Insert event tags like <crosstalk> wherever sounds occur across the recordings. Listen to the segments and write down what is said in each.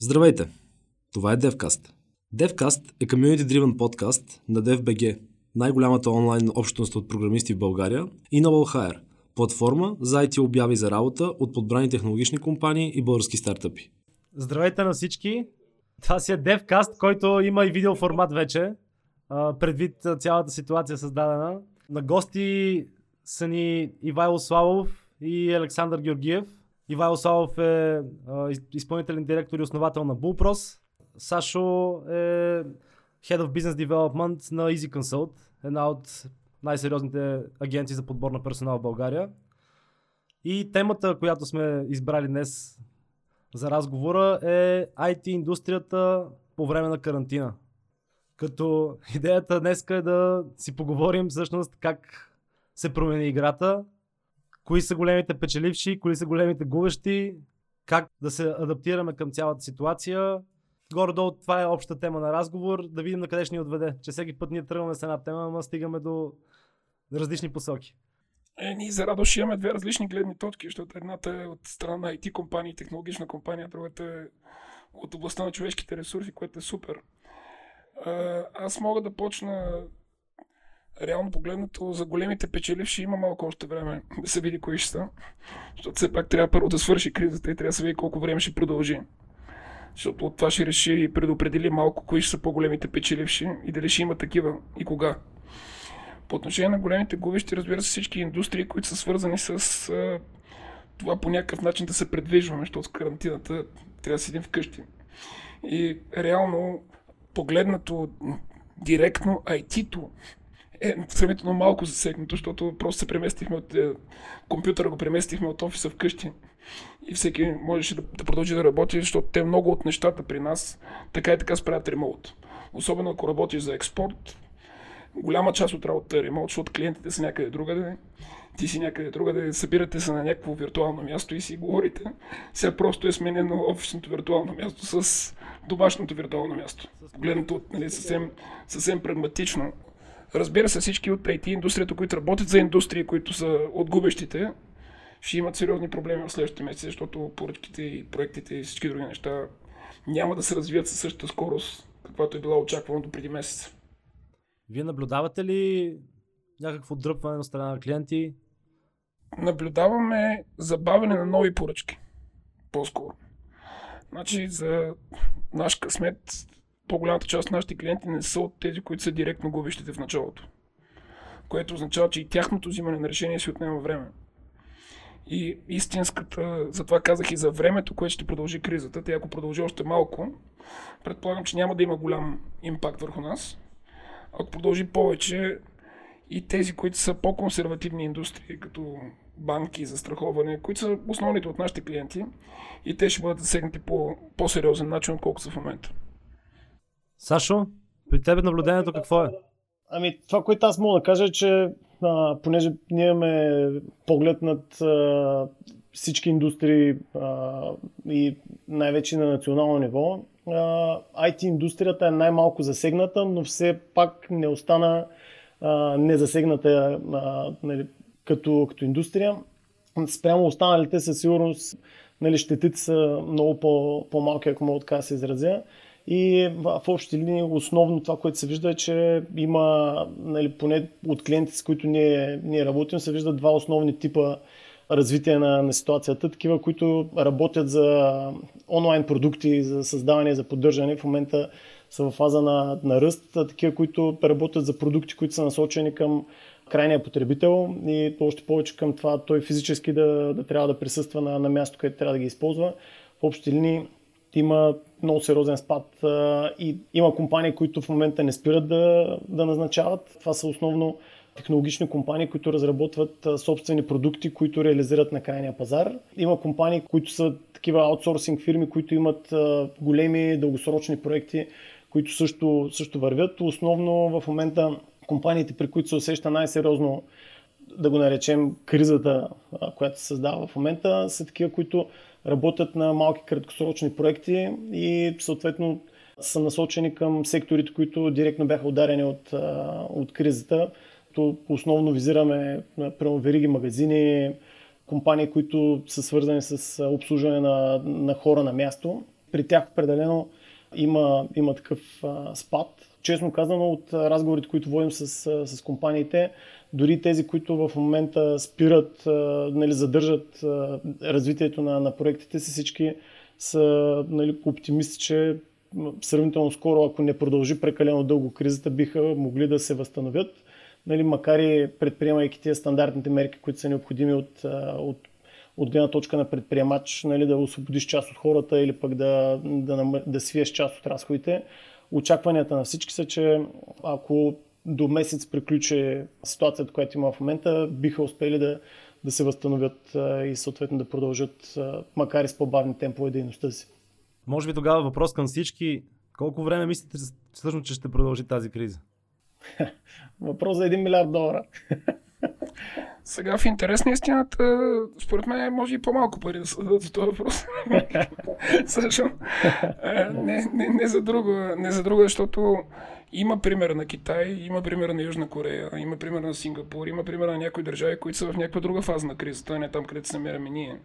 Здравейте! Това е DevCast. DevCast е community-driven подкаст на DevBG, най-голямата онлайн общност от програмисти в България и Novel Hire, платформа за IT обяви за работа от подбрани технологични компании и български стартъпи. Здравейте на всички! Това си е DevCast, който има и видеоформат вече, предвид цялата ситуация създадена. На гости са ни Ивайло Славов и Александър Георгиев. Ивайло Славов е изпълнителен директор и основател на Bullpros. Сашо е Head of Business Development на Easy Consult, една от най-сериозните агенции за подбор на персонал в България. И темата, която сме избрали днес за разговора е IT индустрията по време на карантина. Като идеята днес е да си поговорим всъщност как се промени играта, кои са големите печеливши, кои са големите губещи, как да се адаптираме към цялата ситуация. Горе-долу това е обща тема на разговор, да видим на къде ще ни отведе. Че всеки път ние тръгваме с една тема, ама стигаме до различни посоки. Е, ние за радост имаме две различни гледни точки, защото едната е от страна на IT компания, технологична компания, другата е от областта на човешките ресурси, което е супер. Аз мога да почна реално погледнато за големите печеливши има малко още време <laughs> да се види кои ще са. Защото все пак трябва първо да свърши кризата и трябва да се види колко време ще продължи. Защото от това ще реши и предопредели малко кои ще са по-големите печеливши и дали ще има такива и кога. По отношение на големите губещи, разбира се, всички индустрии, които са свързани с а, това по някакъв начин да се предвижваме, защото с карантината трябва да седим вкъщи. И реално, погледнато директно, IT-то е сравнително малко засегнато, защото просто се преместихме от е, компютъра, го преместихме от офиса вкъщи и всеки можеше да, да продължи да работи, защото те много от нещата при нас така и така справят ремоут. Особено ако работиш за експорт, голяма част от работата е ремонт, защото клиентите са някъде другаде, ти си някъде другаде, събирате се на някакво виртуално място и си говорите. Сега просто е сменено офисното виртуално място с домашното виртуално място. Погледнато нали, съвсем, съвсем прагматично. Разбира се, всички от IT индустрията, които работят за индустрии, които са отгубещите, ще имат сериозни проблеми в следващите месеци, защото поръчките и проектите и всички други неща няма да се развият със същата скорост, каквато е била очаквана до преди месец. Вие наблюдавате ли някакво дръпване на страна на клиенти? Наблюдаваме забавяне на нови поръчки. По-скоро. Значи за наш късмет по-голямата част от нашите клиенти не са от тези, които са директно губещите в началото. Което означава, че и тяхното взимане на решение си отнема време. И истинската, затова казах и за времето, което ще продължи кризата, тя ако продължи още малко, предполагам, че няма да има голям импакт върху нас. Ако продължи повече, и тези, които са по-консервативни индустрии, като банки, застраховане, които са основните от нашите клиенти, и те ще бъдат засегнати по по-сериозен начин, отколкото са в момента. Сашо, при тебе наблюдението какво е? Ами, това, което аз мога да кажа е, че а, понеже ние имаме поглед над а, всички индустрии а, и най-вече на национално ниво, а, IT индустрията е най-малко засегната, но все пак не остана а, незасегната а, нали, като, като индустрия. Спрямо останалите със сигурност нали, щетите са много по, по-малки, ако мога така да се изразя. И в общи линии основно това, което се вижда е, че има, нали, поне от клиентите, с които ние, ние работим, се виждат два основни типа развитие на, на ситуацията. Такива, които работят за онлайн продукти, за създаване, за поддържане. В момента са в фаза на, на ръст. Такива, които работят за продукти, които са насочени към крайния потребител и още повече към това той физически да, да трябва да присъства на, на място, където трябва да ги използва. В общи линии има много сериозен спад а, и има компании, които в момента не спират да, да назначават. Това са основно технологични компании, които разработват собствени продукти, които реализират на крайния пазар. Има компании, които са такива аутсорсинг фирми, които имат големи дългосрочни проекти, които също, също вървят. Основно в момента компаниите, при които се усеща най-сериозно да го наречем кризата, която се създава в момента, са такива, които работят на малки краткосрочни проекти и съответно са насочени към секторите, които директно бяха ударени от, от кризата. То основно визираме например, вериги магазини, компании, които са свързани с обслужване на, на хора на място. при тях определено има, има такъв а, спад. Честно казано, от разговорите, които водим с, с компаниите, дори тези, които в момента спират, нали, задържат развитието на, на проектите си, всички са нали, оптимисти, че сравнително скоро, ако не продължи прекалено дълго кризата, биха могли да се възстановят. Нали, макар и предприемайки тези стандартните мерки, които са необходими от, от от гледна точка на предприемач, нали, да освободиш част от хората или пък да, да, да свиеш част от разходите. Очакванията на всички са, че ако до месец приключи ситуацията, която има в момента, биха успели да, да се възстановят и съответно да продължат, макар и с по-бавни темпове дейността си. Може би тогава въпрос към всички. Колко време мислите всъщност, че ще продължи тази криза? <laughs> Въпрос за 1 милиард долара. <laughs> Сега в интерес на истината, според мен може и по-малко пари да се дадат за този въпрос. <laughs> Също. Не, не, не, за друго, не за друго, защото има пример на Китай, има пример на Южна Корея, има пример на Сингапур, има пример на някои държави, които са в някаква друга фаза на кризата, а не там, където се намираме ние.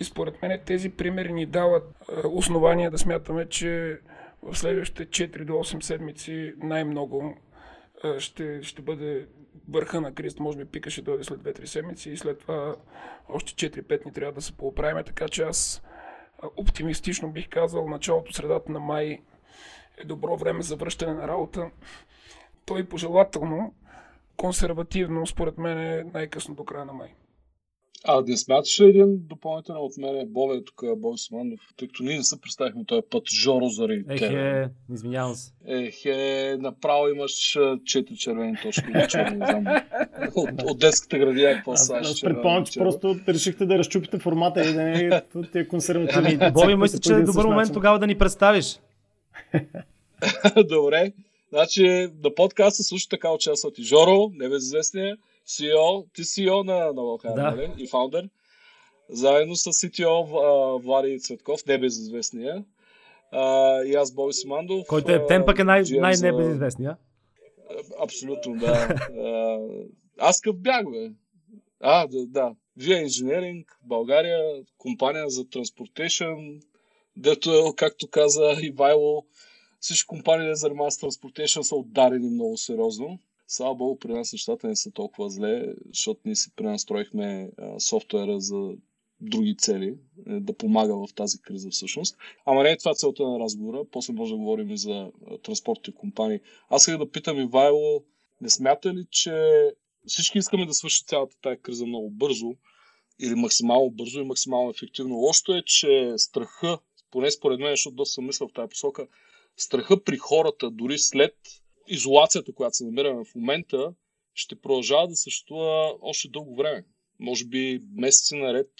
И според мен тези примери ни дават основания да смятаме, че в следващите 4 до 8 седмици най-много ще, ще бъде върха на кризата, може би пика ще дойде след 2-3 седмици и след това още 4-5 ни трябва да се поправим, така че аз оптимистично бих казал началото, средата на май е добро време за връщане на работа. Той пожелателно, консервативно, според мен е най-късно до края на май. А не смяташ ли един допълнителен от мен е Бобе, тук е Бой Симанов, тъй като ние не се представихме този път Жоро заради Ехе, извинявам се. Ехе, направо имаш четири червени точки, <laughs> черни, не знам. От, от детската градия, какво са? Аз предполагам, че просто решихте да разчупите формата и да не <laughs> е консервативни. Ами, Боби, мисля, че е добър момент тогава да ни представиш. <laughs> <laughs> Добре. Значи, на подкаста също така участват и Жоро, небезизвестния, CEO, ти CEO на, на Валхайр, да. нали? И фаундър. Заедно с CTO Влади Цветков, небезизвестния. А, и аз Боби Симандов. Който е тем пък е най- най-небезизвестния. Абсолютно, да. <laughs> аз къв бях, бе. А, да, да. Вие инженеринг, България, компания за транспортейшн, дето, както каза Ивайло, всички компании за с транспортейшн са отдарени много сериозно. Слава Богу, при нас нещата не са толкова зле, защото ние си пренастроихме софтуера за други цели, е, да помага в тази криза всъщност. Ама не е това целта на разговора, после може да говорим и за транспортните компании. Аз исках да питам Ивайло, не смята ли, че всички искаме да свърши цялата тази криза много бързо, или максимално бързо и максимално ефективно. Лошото е, че страха, поне според мен, защото доста съм мисля в тази посока, страха при хората, дори след изолацията, която се намираме в момента, ще продължава да съществува още дълго време. Може би месеци наред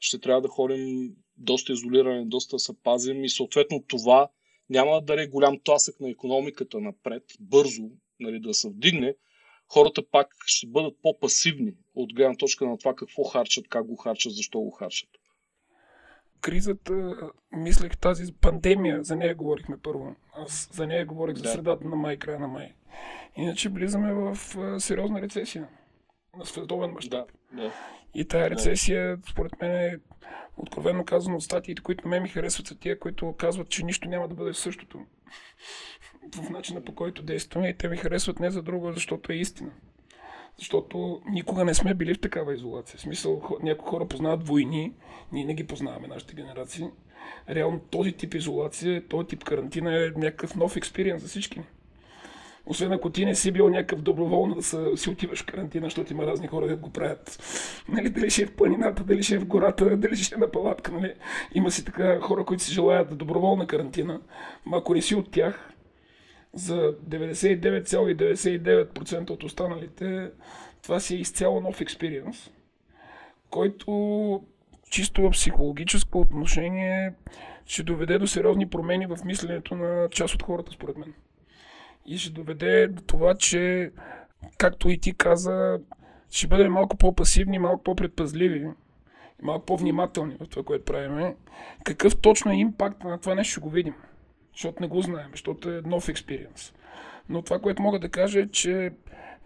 ще трябва да ходим доста изолирани, доста се пазим и съответно това няма да даде голям тласък на економиката напред, бързо нали, да се вдигне, хората пак ще бъдат по-пасивни от гледна точка на това какво харчат, как го харчат, защо го харчат кризата, мислех тази пандемия, за нея говорихме първо. Аз за нея говорих да. за средата на май, края на май. Иначе влизаме в сериозна рецесия на световен мащаб. Да, да. И тая рецесия, според мен е откровенно казано от статиите, които на мен ми харесват, са тия, които казват, че нищо няма да бъде същото <laughs> в начина по който действаме. И те ми харесват не за друго, защото е истина. Защото никога не сме били в такава изолация. В смисъл, някои хора познават войни, ние не ги познаваме, нашите генерации. Реално този тип изолация, този тип карантина е някакъв нов експириенс за всички Освен ако ти не си бил някакъв доброволно да се, си отиваш в карантина, защото има разни хора, да го правят. Нали, дали ще е в планината, дали ще е в гората, дали ще е на палатка. Нали. Има си така хора, които си желаят доброволна карантина. Ма ако не си от тях, за 99,99% от останалите това си е изцяло нов експириенс, който чисто в психологическо отношение ще доведе до сериозни промени в мисленето на част от хората, според мен. И ще доведе до това, че, както и ти каза, ще бъдем малко по-пасивни, малко по-предпазливи, малко по-внимателни в това, което правиме. Какъв точно е импакт на това нещо го видим защото не го знаем, защото е нов експириенс. Но това, което мога да кажа е, че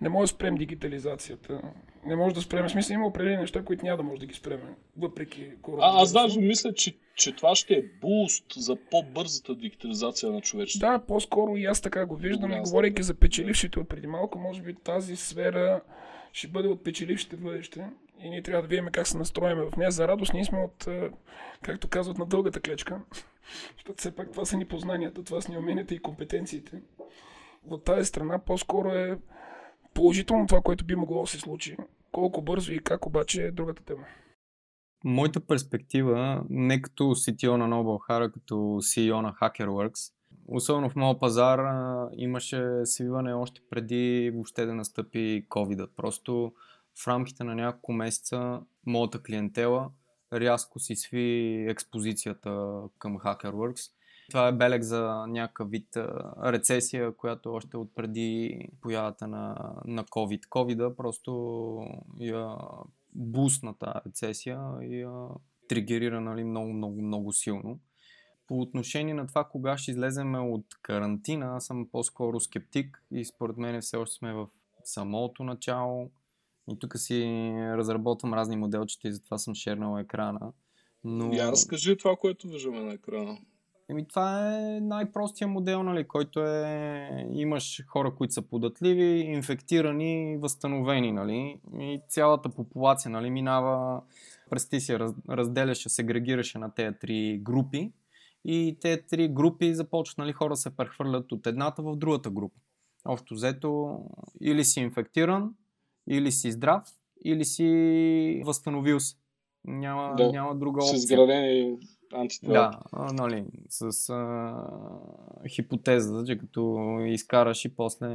не може да спрем дигитализацията. Не може да спреме. В смисъл има определени неща, които няма да може да ги спреме. Въпреки А, коронавируса. аз даже мисля, че, че това ще е буст за по-бързата дигитализация на човечеството. Да, по-скоро и аз така го виждам. И Добре, говорейки за печелившите от преди малко, може би тази сфера ще бъде от печелившите бъдеще. И ние трябва да видим как се настроиме в нея. За радост ние сме от, е, както казват, на дългата клечка. <laughs> Защото все пак това са ни познанията, това са ни уменията и компетенциите. От тази страна по-скоро е положително това, което би могло да се случи. Колко бързо и как обаче е другата тема. Моята перспектива, не като CTO на Noble а като CEO на HackerWorks, особено в моят пазар имаше свиване още преди въобще да настъпи covid Просто в рамките на няколко месеца моята клиентела рязко си сви експозицията към HackerWorks. Това е белег за някакъв вид рецесия, която още от преди появата на, на COVID. covid просто я бусна рецесия и я тригерира нали, много, много, много силно. По отношение на това кога ще излеземе от карантина, аз съм по-скоро скептик и според мен все още сме в самото начало. И тук си разработвам разни моделчета и затова съм шернал екрана. Но... Я разкажи това, което виждаме на екрана. Еми, това е най-простия модел, нали, който е... Имаш хора, които са податливи, инфектирани, възстановени, нали, и цялата популация, нали, минава... През ти си раз, разделяше, сегрегираше на тези три групи и тези три групи започват, нали, хора се прехвърлят от едната в другата група. Общо взето, или си инфектиран, или си здрав, или си възстановил се. Няма, Да, няма друга С опция. изградени антитела. Да, нали, с а, хипотезата, че като изкараш и после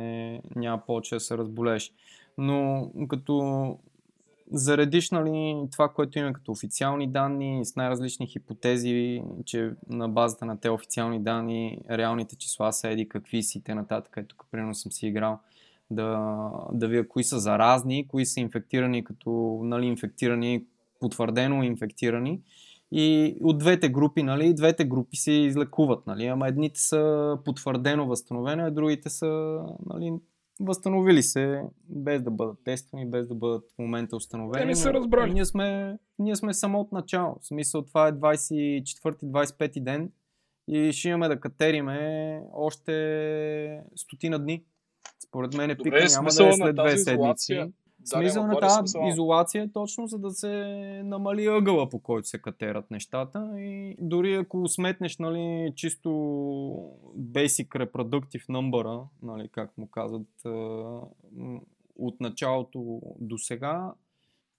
няма повече да се разболеш. Но като заредиш нали, това, което има като официални данни с най-различни хипотези, че на базата на тези официални данни реалните числа са еди какви си те нататък. Ето, примерно съм си играл да, да видя кои са заразни, кои са инфектирани като нали, инфектирани, потвърдено инфектирани. И от двете групи, нали, двете групи се излекуват, нали, ама едните са потвърдено възстановени, а другите са нали, възстановили се без да бъдат тествани, без да бъдат в момента установени. Те не са разбрали. Ние сме, ние сме само от начало. В смисъл това е 24-25 ден и ще имаме да катериме още стотина дни. Според мен е пика няма да е след две седмици. изолация. Смисъл няма на тази смисъла? изолация е точно за да се намали ъгъла, по който се катерат нещата. И дори ако сметнеш нали, чисто basic reproductive number, нали, как му казват, от началото до сега,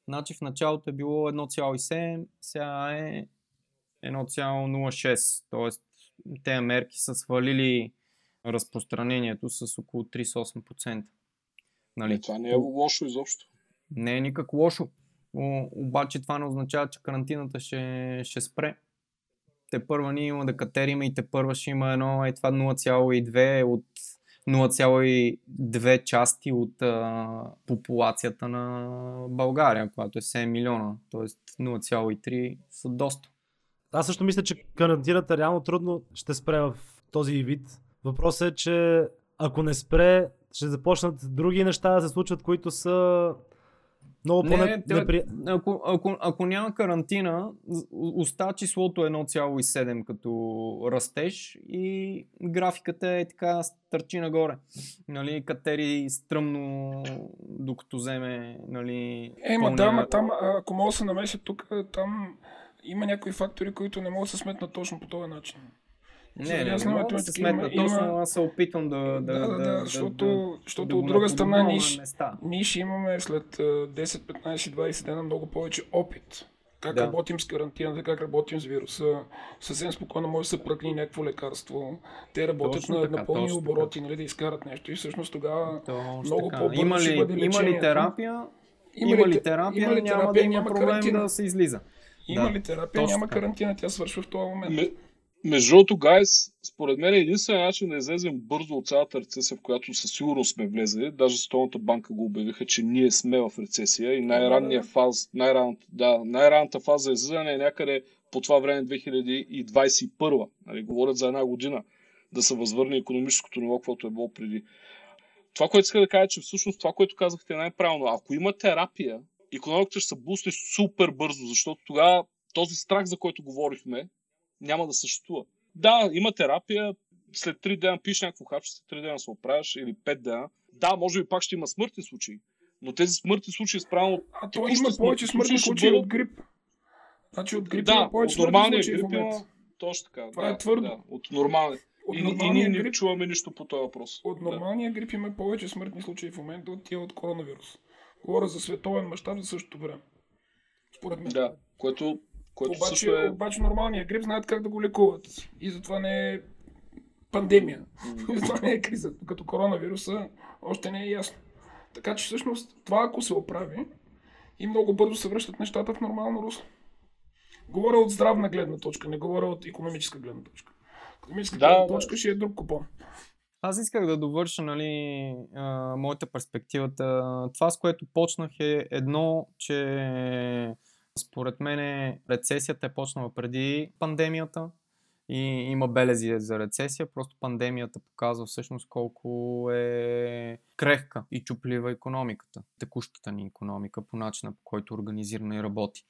значи в началото е било 1,7, сега е 1,06. Тоест, тези мерки са свалили разпространението с около 38%. Нали? Е, Това не е лошо изобщо. Не е никак лошо. О, обаче това не означава, че карантината ще, ще спре. Те първа ние има да катериме и те първа ще има едно, е това 0,2 от 0,2 части от а, популацията на България, която е 7 милиона. Тоест 0,3 са доста. Аз също мисля, че карантината реално трудно ще спре в този вид. Въпросът е, че ако не спре, ще започнат други неща да се случват, които са много по Не, те- непри... ако, ако, ако няма карантина, остава числото 1,7 като растеж и графиката е така стърчи нагоре. Нали, катери стръмно, докато вземе нали, Е, ма да, ма там, ако мога да се намеся тук, там има някои фактори, които не могат да се сметнат точно по този начин. Не, не, не няма мога да това се сметна има- точно, аз се опитвам да... Да, Да, да, да, защото, да, защото да от друга страна ние, ще- ние ще имаме след а, 10, 15, 20 дена много повече опит. Как Да. работим с карантината, как работим с вируса. Съвсем спокойно може да се пръкне някакво лекарство. Те работят Точно на, така, на пълни обороти, нали, да изкарат нещо. И всъщност тогава Точно много така. по-бързо Има ще ли, бъде има ли терапия? Има Има ли ли те- терапия? има ли няма терапия, да има няма проблем карантина. да се излиза. има Да, ли терапия, точно няма карантина, тя свършва в този момент. Ме- Между другото, гайс, според мен единственият начин да излезем бързо от цялата рецесия, в която със сигурност сме влезли, даже Столната банка го обявиха, че ние сме в рецесия и най-ранния фаз, най-ранната, да, най-ранната фаза за излизане е някъде по това време 2021. Нали, говорят за една година да се възвърне економическото ниво, което е било преди. това, което иска да кажа, че всъщност това, което казахте е най-правилно. Ако има терапия, економиката ще се бусне супер бързо, защото тогава този страх, за който говорихме, няма да съществува. Да, има терапия, след 3 дена пиш някакво хапче, след 3 дена се оправяш или 5 дена. Да, може би пак ще има смъртни случаи, но тези смъртни случаи спрямо... А то има повече смъртни случаи от грип. Значи от грип да, има повече от нормалния грип има... Точно така. Това да, е твърдо. Да, от нормалния. От И, и ние не грип, чуваме нищо по този въпрос. от нормалния грип има повече смъртни случаи в момента от тия от коронавирус. Говоря за световен мащаб за същото време. Според мен. Да, да което, което обаче, също е... обаче нормалния грип знаят как да го лекуват. И затова не е пандемия. <laughs> И затова не е криза. Като коронавируса още не е ясно. Така че всъщност това ако се оправи и много бързо се връщат нещата в нормално русло. Говоря от здравна гледна точка, не говоря от економическа гледна точка. Економическа Да, гледна да. точка ще е друг купон. Аз исках да довърша нали, а, моята перспективата. Това, с което почнах е едно, че според мен рецесията е почнала преди пандемията и има белези за рецесия. Просто пандемията показва всъщност колко е крехка и чуплива економиката, текущата ни економика по начина по който организирана и работи.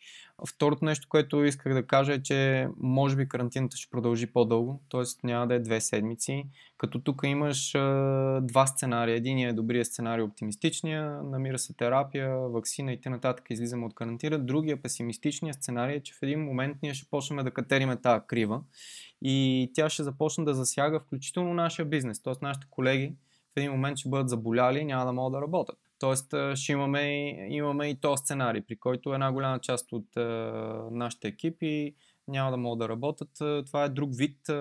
Второто нещо, което исках да кажа е, че може би карантината ще продължи по-дълго, т.е. няма да е две седмици, като тук имаш а, два сценария. Единият е добрия сценарий, оптимистичния, намира се терапия, вакцина и т.н. излизаме от карантина. Другия песимистичния сценарий е, че в един момент ние ще почнем да катериме тази крива и тя ще започне да засяга включително нашия бизнес, т.е. нашите колеги в един момент ще бъдат заболяли и няма да могат да работят. Тоест ще имаме, имаме и този сценарий, при който една голяма част от а, нашите екипи няма да могат да работят. Това е друг вид а,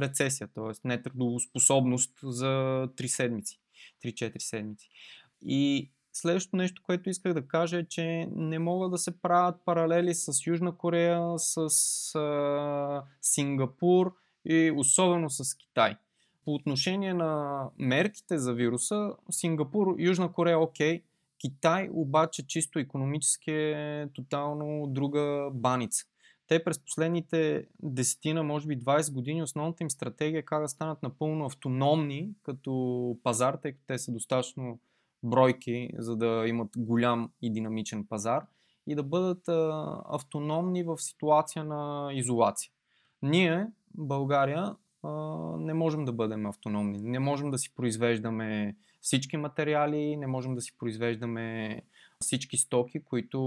рецесия, т.е. нетрудоспособност за 3 седмици, 3-4 седмици. И следващото нещо, което исках да кажа е, че не могат да се правят паралели с Южна Корея, с а, Сингапур и особено с Китай. По отношение на мерките за вируса, Сингапур, Южна Корея окей, Китай обаче чисто економически е тотално друга баница. Те през последните десетина, може би 20 години, основната им стратегия е как да станат напълно автономни като пазар, тъй като те са достатъчно бройки, за да имат голям и динамичен пазар и да бъдат а, автономни в ситуация на изолация. Ние, България, не можем да бъдем автономни. Не можем да си произвеждаме всички материали, не можем да си произвеждаме всички стоки, които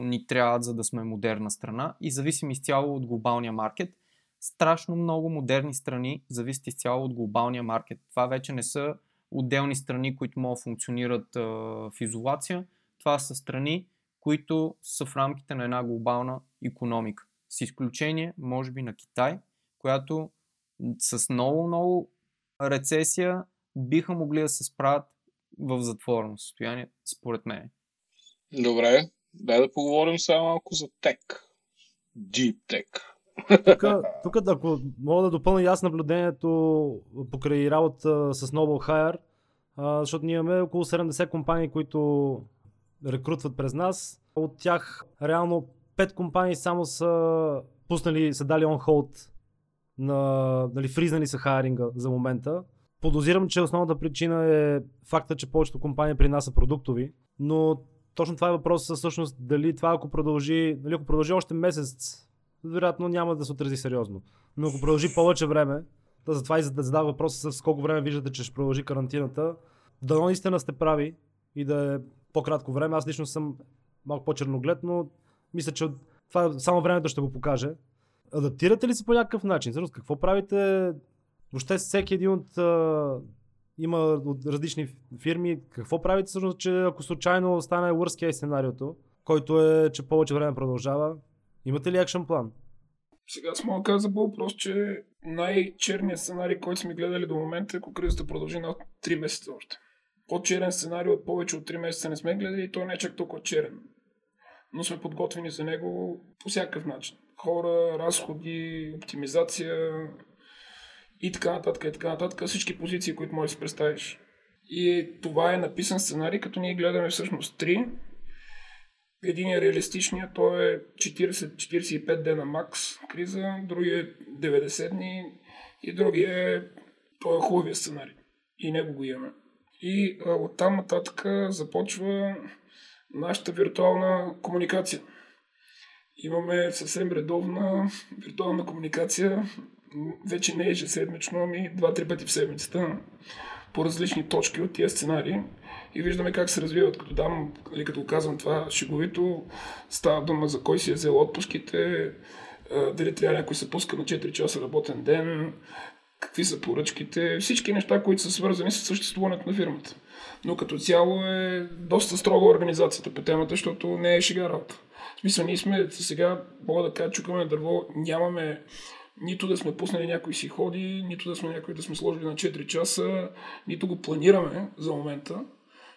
ни трябват, за да сме модерна страна и зависим изцяло от глобалния маркет. Страшно много модерни страни зависят изцяло от глобалния маркет. Това вече не са отделни страни, които могат да функционират в изолация. Това са страни, които са в рамките на една глобална економика. С изключение, може би, на Китай, която с много-много рецесия биха могли да се справят в затворено състояние, според мен. Добре, дай да поговорим сега малко за тек. Deep Tech. Тук, тук, ако мога да допълня аз наблюдението покрай работа с Noble Hire, защото ние имаме около 70 компании, които рекрутват през нас. От тях реално 5 компании само са пуснали, са дали on hold на, нали, фризнали са хайринга за момента. Подозирам, че основната причина е факта, че повечето компании при нас са продуктови, но точно това е въпросът всъщност дали това ако продължи, нали, ако продължи още месец, вероятно няма да се отрази сериозно. Но ако продължи повече време, да затова и за да задава въпроса с колко време виждате, че ще продължи карантината, дано наистина сте прави и да е по-кратко време. Аз лично съм малко по-черноглед, но мисля, че това само времето ще го покаже. Адаптирате ли се по някакъв начин? Всъщност, какво правите? Въобще всеки един от... Има от различни фирми. Какво правите всъщност, че ако случайно стане worst case сценариото, който е, че повече време продължава, имате ли екшен план? Сега да кажа за Bull, че най-черният сценарий, който сме гледали до момента, е ако кризата продължи на 3 месеца още. По-черен сценарий от повече от 3 месеца не сме гледали и той не е чак толкова черен. Но сме подготвени за него по всякакъв начин. Хора, разходи, оптимизация и така нататък, и така нататък. Всички позиции, които можеш да си представиш. И това е написан сценарий, като ние гледаме всъщност 3. Един е реалистичният, той е 40-45 дена макс криза, другия е 90 дни и другия е той е хубавия сценарий. И него го имаме. И а, оттам нататък започва нашата виртуална комуникация. Имаме съвсем редовна виртуална комуникация, вече не ежеседмично, ами два-три пъти в седмицата по различни точки от тия сценарии и виждаме как се развиват. Като дам, нали, като казвам това шеговито, става дума за кой си е взел отпуските, дали трябва някой се пуска на 4 часа работен ден, какви са поръчките, всички неща, които са свързани с съществуването на фирмата. Но като цяло е доста строга организацията по темата, защото не е шега работа. В смисъл, ние сме сега, мога да кажа, чукаме дърво, нямаме нито да сме пуснали някой си ходи, нито да сме някой да сме сложили на 4 часа, нито го планираме за момента,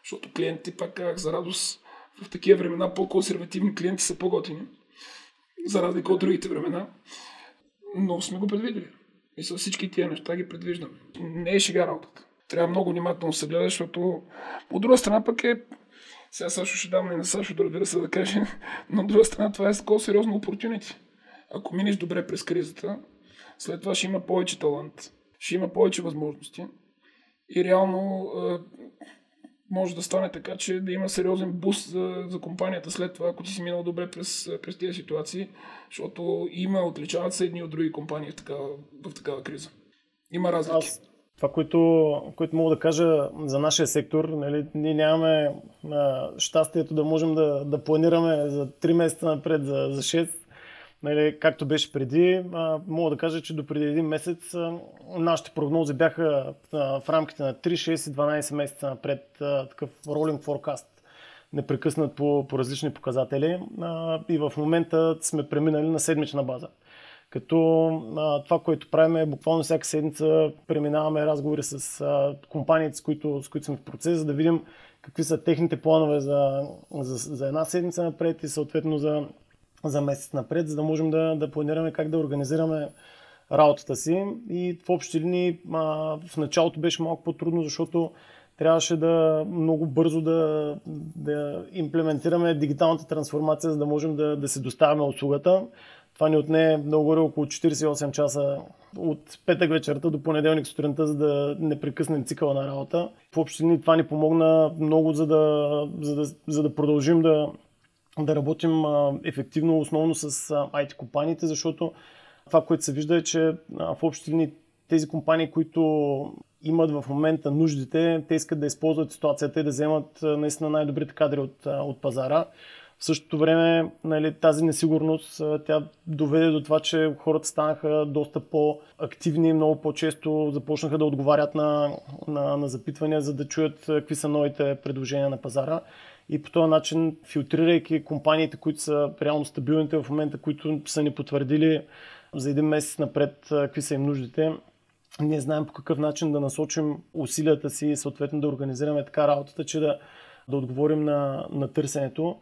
защото клиентите, пак казах, за радост, в такива времена по-консервативни клиенти са по-готини, за разлика от другите времена, но сме го предвидели. И с всички тия неща ги предвиждаме. Не е шега работата. Трябва много внимателно се гледа, защото от друга страна пък е сега Сашо ще дам и на Сашо да разбира се да каже, но от друга страна това е такова сериозно опортюнити. Ако минеш добре през кризата, след това ще има повече талант, ще има повече възможности и реално може да стане така, че да има сериозен буст за, за компанията след това, ако ти си минал добре през, през тези ситуации, защото има, отличават се едни от други компании в такава, в такава криза. Има разлики. Аз, това, което, което мога да кажа за нашия сектор, нали, ние нямаме а, щастието да можем да, да планираме за 3 месеца напред, за, за 6 нали, както беше преди, а, мога да кажа, че до преди един месец а, нашите прогнози бяха а, в рамките на 3, 6 и 12 месеца напред, а, такъв rolling forecast, непрекъснат по, по различни показатели а, и в момента сме преминали на седмична база. Като а, това, което правим е буквално всяка седмица преминаваме разговори с а, компаниите, с които, с които сме в процес, за да видим какви са техните планове за, за, за една седмица напред и съответно за за месец напред, за да можем да, да планираме как да организираме работата си. И в общи линии в началото беше малко по-трудно, защото трябваше да много бързо да, да имплементираме дигиталната трансформация, за да можем да, да се доставяме услугата. Това ни отне много около 48 часа от петък вечерта до понеделник сутринта, за да не прекъснем цикъла на работа. В общини това ни помогна много, за да, за да, за да продължим да, да работим ефективно основно с IT компаниите, защото това, което се вижда е, че в общи линии тези компании, които имат в момента нуждите, те искат да използват ситуацията и да вземат наистина най-добрите кадри от, от пазара. В същото време нали, тази несигурност тя доведе до това, че хората станаха доста по-активни, много по-често започнаха да отговарят на, на, на запитвания, за да чуят какви са новите предложения на пазара и по този начин, филтрирайки компаниите, които са реално стабилните в момента, които са ни потвърдили за един месец напред какви са им нуждите, ние знаем по какъв начин да насочим усилията си и съответно да организираме така работата, че да, да отговорим на, на търсенето.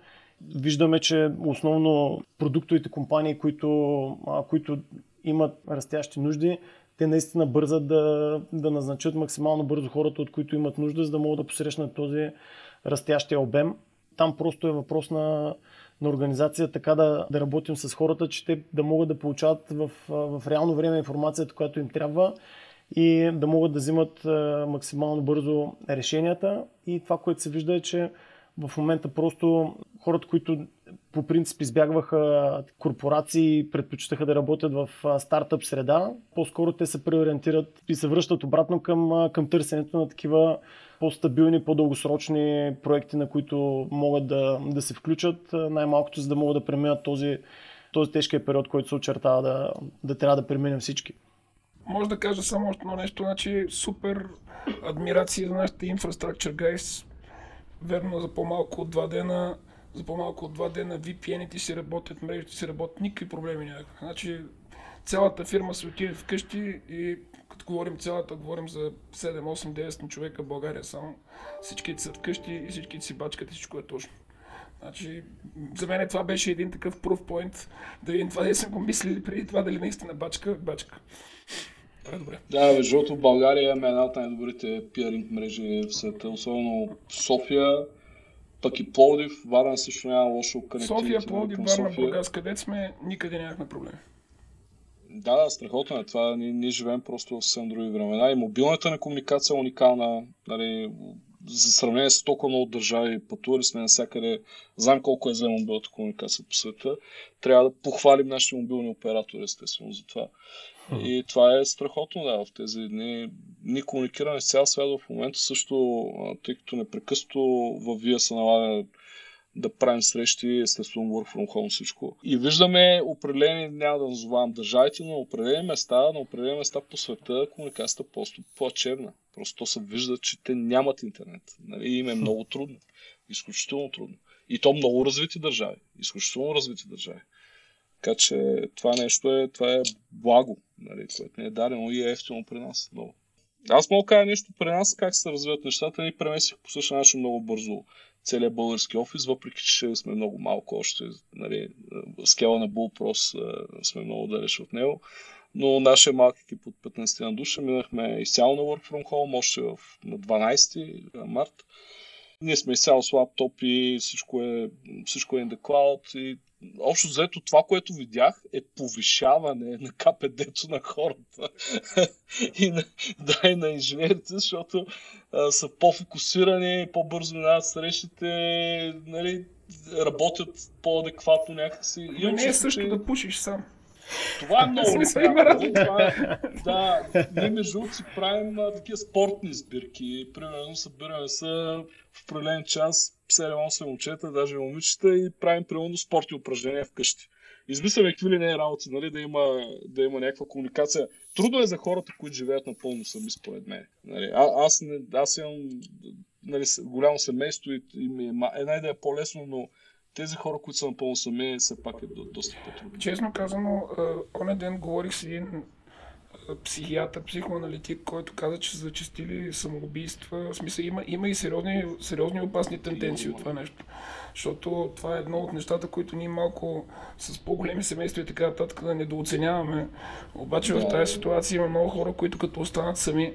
Виждаме, че основно продуктовите компании, които, които имат растящи нужди, те наистина бързат да, да назначат максимално бързо хората, от които имат нужда, за да могат да посрещнат този растящия обем. Там просто е въпрос на, на организация така да, да работим с хората, че те да могат да получават в, в реално време информацията, която им трябва и да могат да взимат максимално бързо решенията. И това, което се вижда е, че в момента просто хората, които по принцип избягваха корпорации и предпочитаха да работят в стартъп среда, по-скоро те се преориентират и се връщат обратно към, към търсенето на такива по-стабилни, по-дългосрочни проекти, на които могат да, да се включат, най-малкото за да могат да преминат този, този тежкия период, който се очертава да, да трябва да преминем всички. Може да кажа само още едно нещо, значи супер адмирация за нашите инфраструктур гайс. Верно, за по-малко от два дена за по-малко от два дена VPN-ите си работят, мрежите си работят, никакви проблеми няма. Значи цялата фирма се отиде вкъщи и като говорим цялата, говорим за 7, 8, 9 човека в България само. Всичките са вкъщи и всичките си бачкат и всичко е точно. Значи, за мен това беше един такъв proof point, да видим това, да съм го мислили преди това, дали наистина бачка, бачка. Това е добре. Да, защото България е една от най-добрите пиаринг мрежи в света, особено София, пък и Пловдив, Варна също няма лошо конективити. София, Пловдив, Варна, Бургас, където сме, никъде нямахме проблеми. Да, страхотно е. Това ние, ние живеем просто в съвсем други времена. И мобилната на комуникация е уникална. Нали, за сравнение с толкова много държави, пътували сме навсякъде, знам колко е за мобилната комуникация по света, трябва да похвалим нашите мобилни оператори, естествено, за това. И това е страхотно, да, в тези дни. Ние комуникираме с цял свят в момента също, тъй като непрекъснато във Вие се налага да правим срещи, естествено work from home всичко. И виждаме определени, няма да назовавам държавите, но определени места, на определени места по света комуникацията е просто по-черна. Просто се вижда, че те нямат интернет. Нали? Им е много трудно. Изключително трудно. И то много развити държави. Изключително развити държави. Така че това нещо е, това е благо, нали, което не е дадено и е ефтино при нас. Много. Аз мога да кажа нещо при нас, как се развиват нещата. Ние премесих по същия начин много бързо целият български офис, въпреки че сме много малко още. Нали, скела на Bullpros сме много далеч от него. Но нашия малък екип от 15 на душа минахме изцяло на Work from Home, още в, на 12 март. Ние сме изцяло с лаптопи, всичко е, всичко е in the cloud и общо взето това, което видях е повишаване на КПД-то на хората <laughs> и на, да, и на инженерите, защото а, са по-фокусирани, по-бързо минават срещите, нали, работят по-адекватно някакси. И не е също да пушиш сам. Това е много неприятно. Това, да, ние между другото си правим а, такива спортни сбирки. Примерно събираме се в определен час 7-8 момчета, даже момичета и правим примерно спортни упражнения вкъщи. Измисляме какви ли не е работи, нали, да, има, да има някаква комуникация. Трудно е за хората, които живеят напълно сами, според мен. Нали, а, аз, не, аз имам нали, голямо семейство и, и ми е, една идея е по-лесно, но тези хора, които са напълно сами, все пак е до, доста по-трудно. Честно казано, оня ден говорих с един психиатър, психоаналитик, който каза, че са зачастили самоубийства. В смисъл, има, има и сериозни, сериозни опасни тенденции от това нещо. Защото това е едно от нещата, които ние малко с по-големи семейства и така нататък да недооценяваме. Обаче в тази ситуация има много хора, които като останат сами,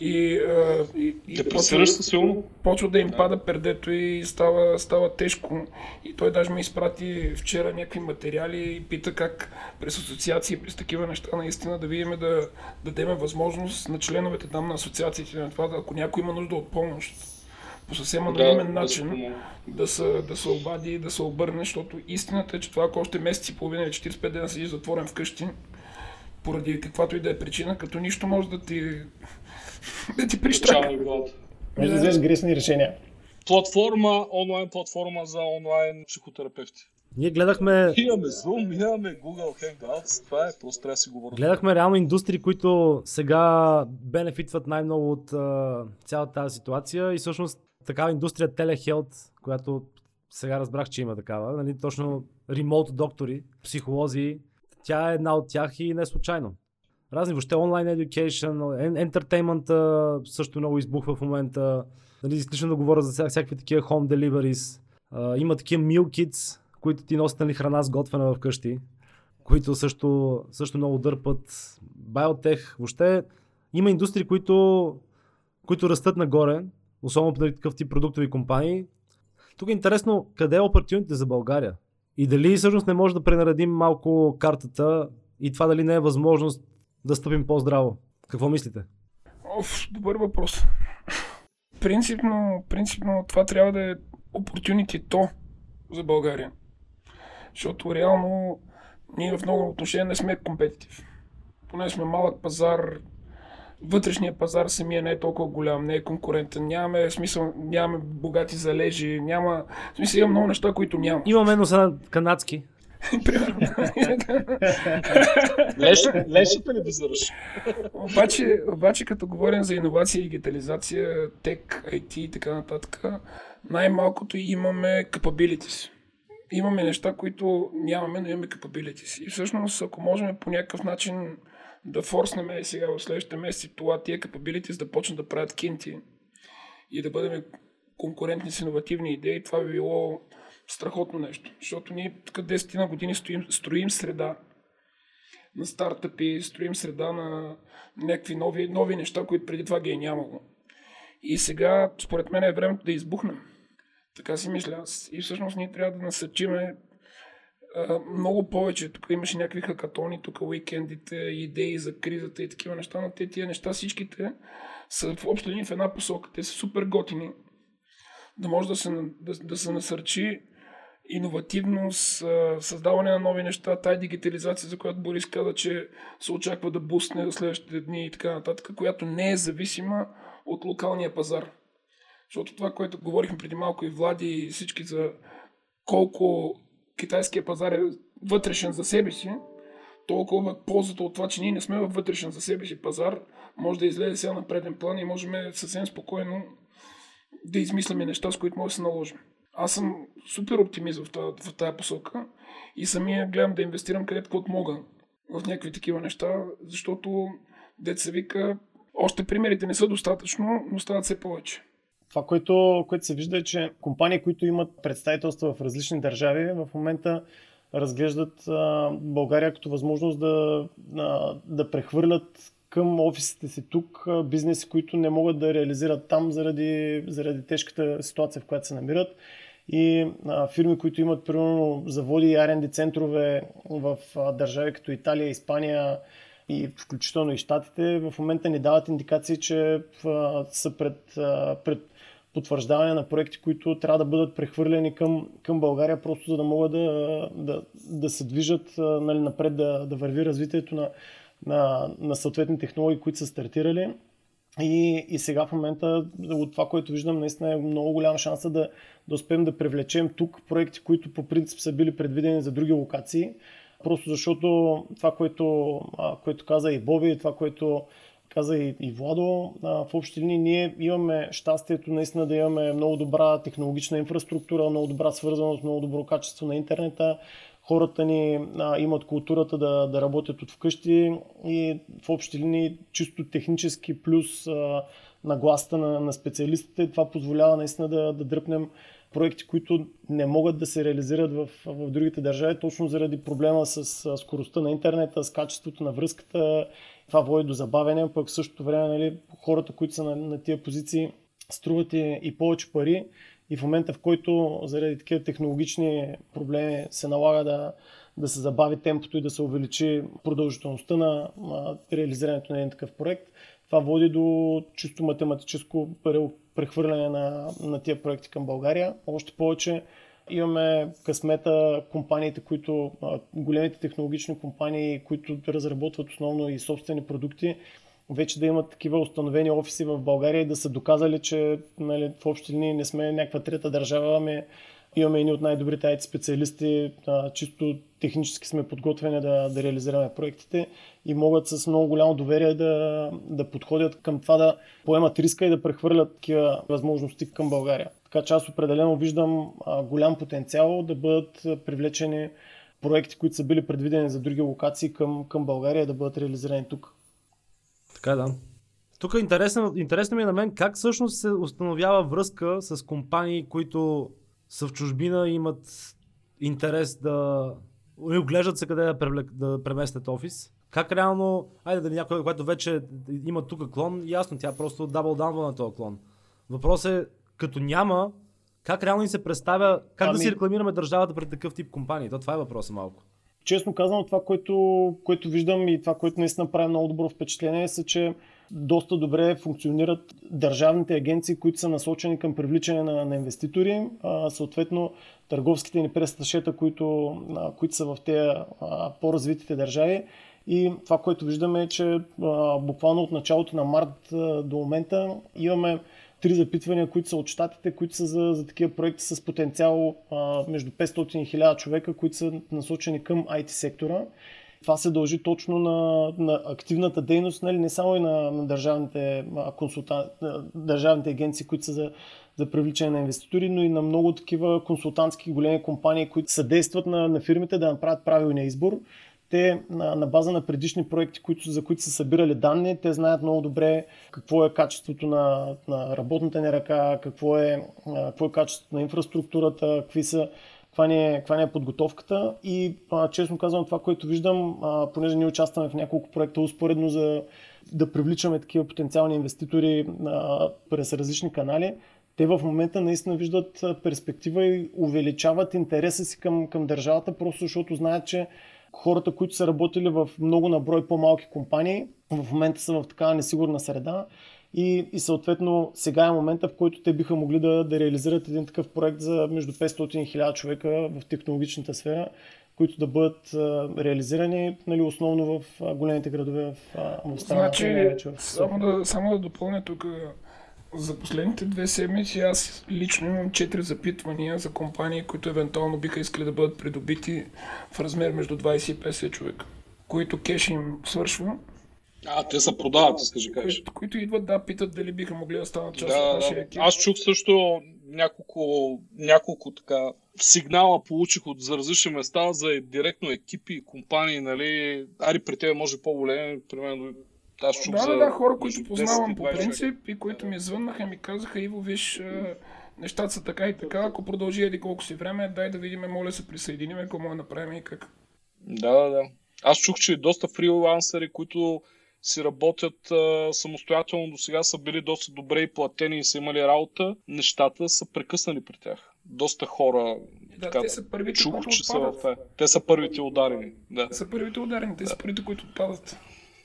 и, а, и, и почва, силно. почва да им пада пердето и става, става тежко. И той даже ми изпрати вчера някакви материали и пита как през асоциации, през такива неща наистина да видим да дадем възможност на членовете там на асоциациите на това, да, ако някой има нужда от помощ, по съвсем анонимен да, начин да, се, да се обади и да се обърне, защото истината е, че това ако още месец и половина или 45 дена седиш затворен вкъщи, поради каквато и да е причина, като нищо може да ти да ти прищрака. Може да вземеш грешни решения. Платформа, онлайн платформа за онлайн психотерапевти. Ние гледахме... Имаме Zoom, имаме Google Hangouts, това е, просто трябва да си говорим. Гледахме реално индустрии, които сега бенефитват най-много от uh, цялата тази ситуация и всъщност такава индустрия телехелт, която сега разбрах, че има такава, нали, точно ремонт доктори, психолози, тя е една от тях и не случайно разни въобще онлайн education, entertainment също много избухва в момента. Нали, излишно да говоря за всякакви такива home deliveries. Uh, има такива meal kits, които ти носят нали, храна сготвена вкъщи, които също, също много дърпат. Биотех, въобще има индустрии, които, които растат нагоре, особено при такъв тип продуктови компании. Тук е интересно къде е опортюните за България. И дали всъщност не може да пренаредим малко картата и това дали не е възможност да стъпим по-здраво? Какво мислите? Оф, добър въпрос. Принципно, принципно това трябва да е opportunity то за България. Защото реално ние в много отношения не сме компетитив. Поне сме малък пазар, вътрешния пазар самия не е толкова голям, не е конкурентен, нямаме смисъл, нямаме богати залежи, няма... Смисъл има много неща, които няма. Имаме едно са канадски. <laughs> <laughs> Лешата ли базираш? обаче, обаче, като говорим за иновация, дигитализация, тек, IT и така нататък, най-малкото имаме capabilities. Имаме неща, които нямаме, но имаме capabilities. И всъщност, ако можем по някакъв начин да форснем сега в следващите месеци това, тия capabilities да почнат да правят кинти и да бъдем конкурентни с иновативни идеи, това би било страхотно нещо. Защото ние тук 10 на години строим, строим среда на стартъпи, строим среда на някакви нови, нови неща, които преди това ги е нямало. И сега, според мен, е времето да избухнем. Така си мисля аз. И всъщност ние трябва да насъчиме а, много повече. Тук имаше някакви хакатони, тук уикендите, идеи за кризата и такива неща, но те тия неща всичките са в линии в една посока. Те са супер готини. Да може да се, да, да се насърчи иновативност, създаване на нови неща, тая дигитализация, за която Борис каза, че се очаква да бусне в следващите дни и така нататък, която не е зависима от локалния пазар. Защото това, което говорихме преди малко и Влади и всички за колко китайския пазар е вътрешен за себе си, толкова ползата от това, че ние не сме във вътрешен за себе си пазар, може да излезе сега на преден план и можем съвсем спокойно да измисляме неща, с които може да се наложим. Аз съм супер оптимист в тази, в тази посока и самия гледам да инвестирам където каквото мога в някакви такива неща, защото деца вика, още примерите не са достатъчно, но стават все повече. Това, което, което се вижда е, че компании, които имат представителства в различни държави, в момента разглеждат а, България като възможност да, а, да прехвърлят към офисите си тук бизнеси, които не могат да реализират там заради, заради тежката ситуация, в която се намират. И а, фирми, които имат примерно заводи и R&D центрове в а, държави като Италия, Испания и включително и Штатите, в момента ни дават индикации, че а, са пред, а, пред потвърждаване на проекти, които трябва да бъдат прехвърлени към, към България, просто за да могат да, да, да се движат нали, напред, да, да върви развитието на, на, на съответни технологии, които са стартирали. И, и сега в момента от това, което виждам, наистина е много голям шанс да, да успеем да привлечем тук проекти, които по принцип са били предвидени за други локации. Просто защото това, което, което каза и Боби, това, което каза и, и Владо, в общи линии ние имаме щастието наистина да имаме много добра технологична инфраструктура, много добра свързаност, много добро качество на интернета. Хората ни а, имат културата да, да работят от вкъщи и в общи линии чисто технически плюс а, нагласта на, на специалистите. Това позволява наистина да, да дръпнем проекти, които не могат да се реализират в, в другите държави, точно заради проблема с скоростта на интернета, с качеството на връзката. Това води до забавяне, пък в същото време нали, хората, които са на, на тия позиции, струват и, и повече пари. И в момента, в който заради такива технологични проблеми се налага да, да се забави темпото и да се увеличи продължителността на, реализирането на един такъв проект, това води до чисто математическо прехвърляне на, на тия проекти към България. Още повече имаме късмета компаниите, които, големите технологични компании, които разработват основно и собствени продукти, вече да имат такива установени офиси в България и да са доказали, че нали, в общи линии не сме някаква трета държава, ами имаме едни от най-добрите IT специалисти, а, чисто технически сме подготвени да, да реализираме проектите и могат с много голямо доверие да, да подходят към това да поемат риска и да прехвърлят такива възможности към България. Така че аз определено виждам а, голям потенциал да бъдат привлечени проекти, които са били предвидени за други локации към, към България да бъдат реализирани тук. Така да. Тук е интересно, интересно ми е на мен как всъщност се установява връзка с компании, които са в чужбина и имат интерес да оглеждат се къде да, привлек, да преместят офис. Как реално, айде да някой, който вече има тук клон, ясно, тя просто дабл даунва на този клон. Въпросът е, като няма, как реално ни се представя, как ами... да си рекламираме държавата пред такъв тип компании? То това е въпросът малко. Честно казвам, това, което, което виждам и това, което наистина прави много добро впечатление, е, че доста добре функционират държавните агенции, които са насочени към привличане на, на инвеститори. А, съответно, търговските ни престашета, които, а, които са в тези по-развитите държави. И това, което виждаме е, че а, буквално от началото на март а, до момента имаме три запитвания, които са от щатите, които са за, за такива проекти с потенциал а, между 500 и 1000 човека, които са насочени към IT сектора. Това се дължи точно на, на активната дейност, нали, не само и на, на държавните, консулта... държавните агенции, които са за, за привличане на инвеститори, но и на много такива консултантски големи компании, които съдействат на, на фирмите да направят правилния избор те на, на база на предишни проекти, които, за които са събирали данни, те знаят много добре какво е качеството на, на работната ни ръка, какво е, какво е качеството на инфраструктурата, какви са, каква ни е, каква ни е подготовката. И а, честно казвам това, което виждам, а, понеже ние участваме в няколко проекта успоредно за да привличаме такива потенциални инвеститори а, през различни канали, те в момента наистина виждат перспектива и увеличават интереса си към, към държавата, просто защото знаят, че хората, които са работили в много наброй по-малки компании, в момента са в такава несигурна среда и, и съответно сега е момента, в който те биха могли да, да реализират един такъв проект за между 500 и 1000 човека в технологичната сфера, които да бъдат а, реализирани нали, основно в а, големите градове в, в страната. Значи, само, да, само да допълня тук, за последните две седмици аз лично имам четири запитвания за компании, които евентуално биха искали да бъдат придобити в размер между 20 и 50 човека, които кеш им свършва а, те се продават, искаш да кажеш. Които, които идват да питат дали биха могли да станат част да, от нашия екип. Аз чух също няколко, няколко така сигнала получих от за различни места за директно екипи и компании, нали, ари при тебе може по-големи, примерно аз чух да, за... Да, да, хора, които познавам по принцип и които ми звъннаха и ми казаха, Иво, виж, нещата са така и така, ако продължи еди колко си време, дай да видим, моля се присъединим, ако може да направим и как. Да, да, да. Аз чух, че доста фрилансери, които си работят а, самостоятелно до сега, са били доста добре и платени и са имали работа, нещата са прекъснали при тях. Доста хора да, така, те са първите, чух, които че са в Те са първите ударени. Да. Те са първите ударени, те да. са първите, които отпадат.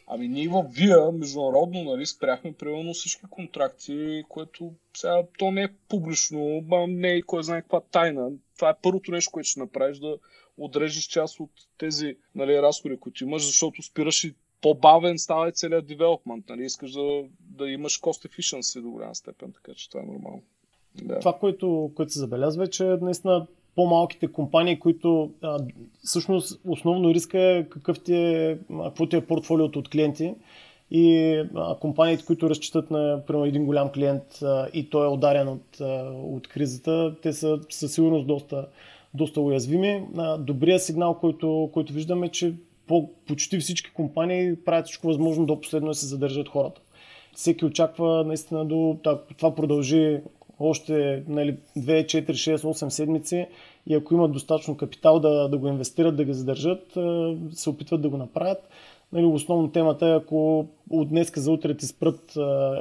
Ами ние в ВИА международно нали, спряхме примерно всички контракти, което сега то не е публично, ма не е кой знае каква тайна. Това е първото нещо, което ще направиш да отрежеш част от тези нали, разходи, които имаш, защото спираш и по-бавен става и целият девелопмент. Нали? Искаш да, да имаш cost efficiency до голяма степен, така че това е нормално. Да. Това, което, което се забелязва е, че наистина по-малките компании, които а, всъщност основно риска е какъв ти е, какво ти е портфолиото от клиенти и а, компаниите, които разчитат на примерно, един голям клиент а, и той е ударен от, а, от кризата, те са със сигурност доста, доста уязвими. А, добрият сигнал, който, който виждаме е, че по, почти всички компании правят всичко възможно до последно да се задържат хората. Всеки очаква наистина до това продължи още нали, 2, 4, 6, 8 седмици и ако имат достатъчно капитал да, да го инвестират, да ги задържат, се опитват да го направят. Нали, основно темата е, ако от днеска за утре ти спрат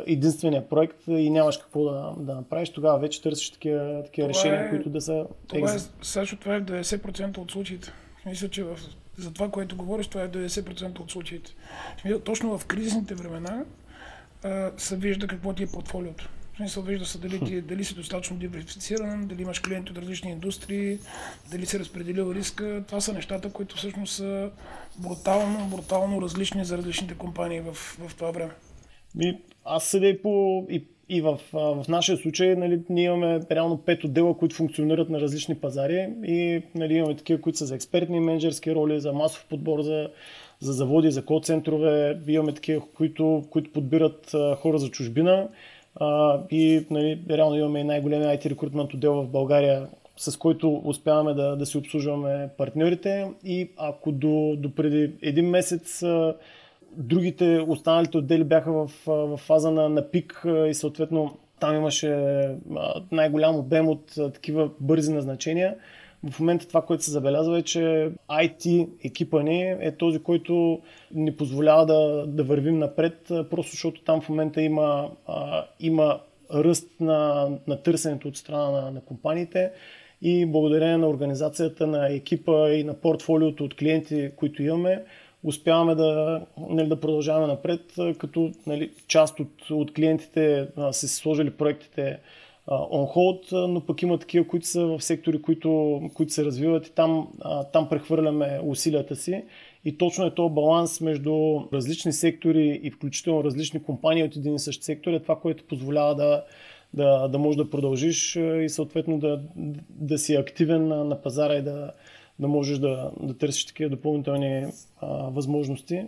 единствения проект и нямаш какво да, да направиш, тогава вече търсиш такива, такива решения, е, които да са Това е, Сашо, това е 90% от случаите. Мисля, че в за това, което говориш, това е 90% от случаите. Точно в кризисните времена а, се вижда какво ти е портфолиото. Смисъл вижда се дали, ти, дали си достатъчно диверсифициран, дали имаш клиенти от различни индустрии, дали си разпределил риска. Това са нещата, които всъщност са брутално, брутално различни за различните компании в, в това време. Ми, аз седя и по, и и в, в нашия случай нали, ние имаме реално пет отдела, които функционират на различни пазари и нали, имаме такива, които са за експертни менеджерски роли, за масов подбор, за, за заводи, за код центрове. Имаме такива, които, които подбират а, хора за чужбина. А, и нали, реално имаме и най-големия IT рекрутмент отдел в България, с който успяваме да, да си обслужваме партньорите. И ако до, до преди един месец а, другите, останалите отдели бяха в, в фаза на, на пик и съответно там имаше най-голям обем от такива бързи назначения. В момента това, което се забелязва е, че IT екипа ни е този, който ни позволява да, да вървим напред, просто защото там в момента има, а, има ръст на, на търсенето от страна на, на компаниите. И благодарение на организацията на екипа и на портфолиото от клиенти, които имаме, успяваме да, нали, да продължаваме напред, като нали, част от, от клиентите а, са си сложили проектите hold, но пък има такива, които са в сектори, които, които се развиват и там, там прехвърляме усилията си. И точно е този баланс между различни сектори и включително различни компании от един и същ сектор е това, което позволява да, да, да можеш да продължиш и съответно да, да си активен на, на пазара и да, да можеш да, да търсиш такива допълнителни а, възможности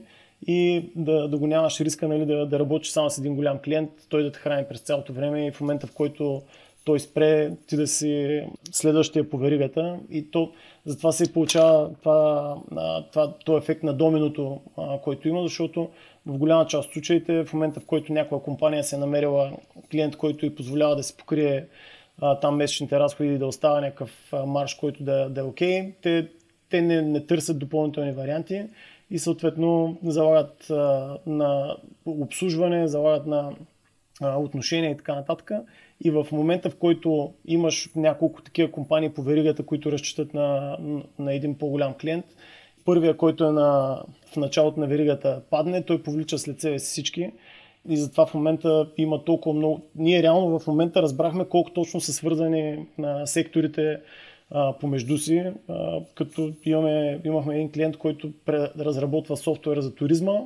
и да, да го нямаш риска нали, да, да работиш само с един голям клиент, той да те храни през цялото време и в момента в който той спре, ти да си следващия по веригата и то, затова се получава това, това, това ефект на доминото, а, който има, защото в голяма част от случаите, в момента в който някоя компания се е намерила клиент, който й позволява да се покрие а, там месечните разходи да остава някакъв марш, който да, да е окей. Okay. Те, те не, не търсят допълнителни варианти и съответно залагат на обслужване, залагат на отношения и така нататък. И в момента, в който имаш няколко такива компании по веригата, които разчитат на, на един по-голям клиент, първия, който е на, в началото на веригата падне, той повлича след себе си всички. И затова в момента има толкова много. Ние реално в момента разбрахме колко точно са свързани на секторите а, помежду си, а, като имаме, имахме един клиент, който разработва софтуер за туризма.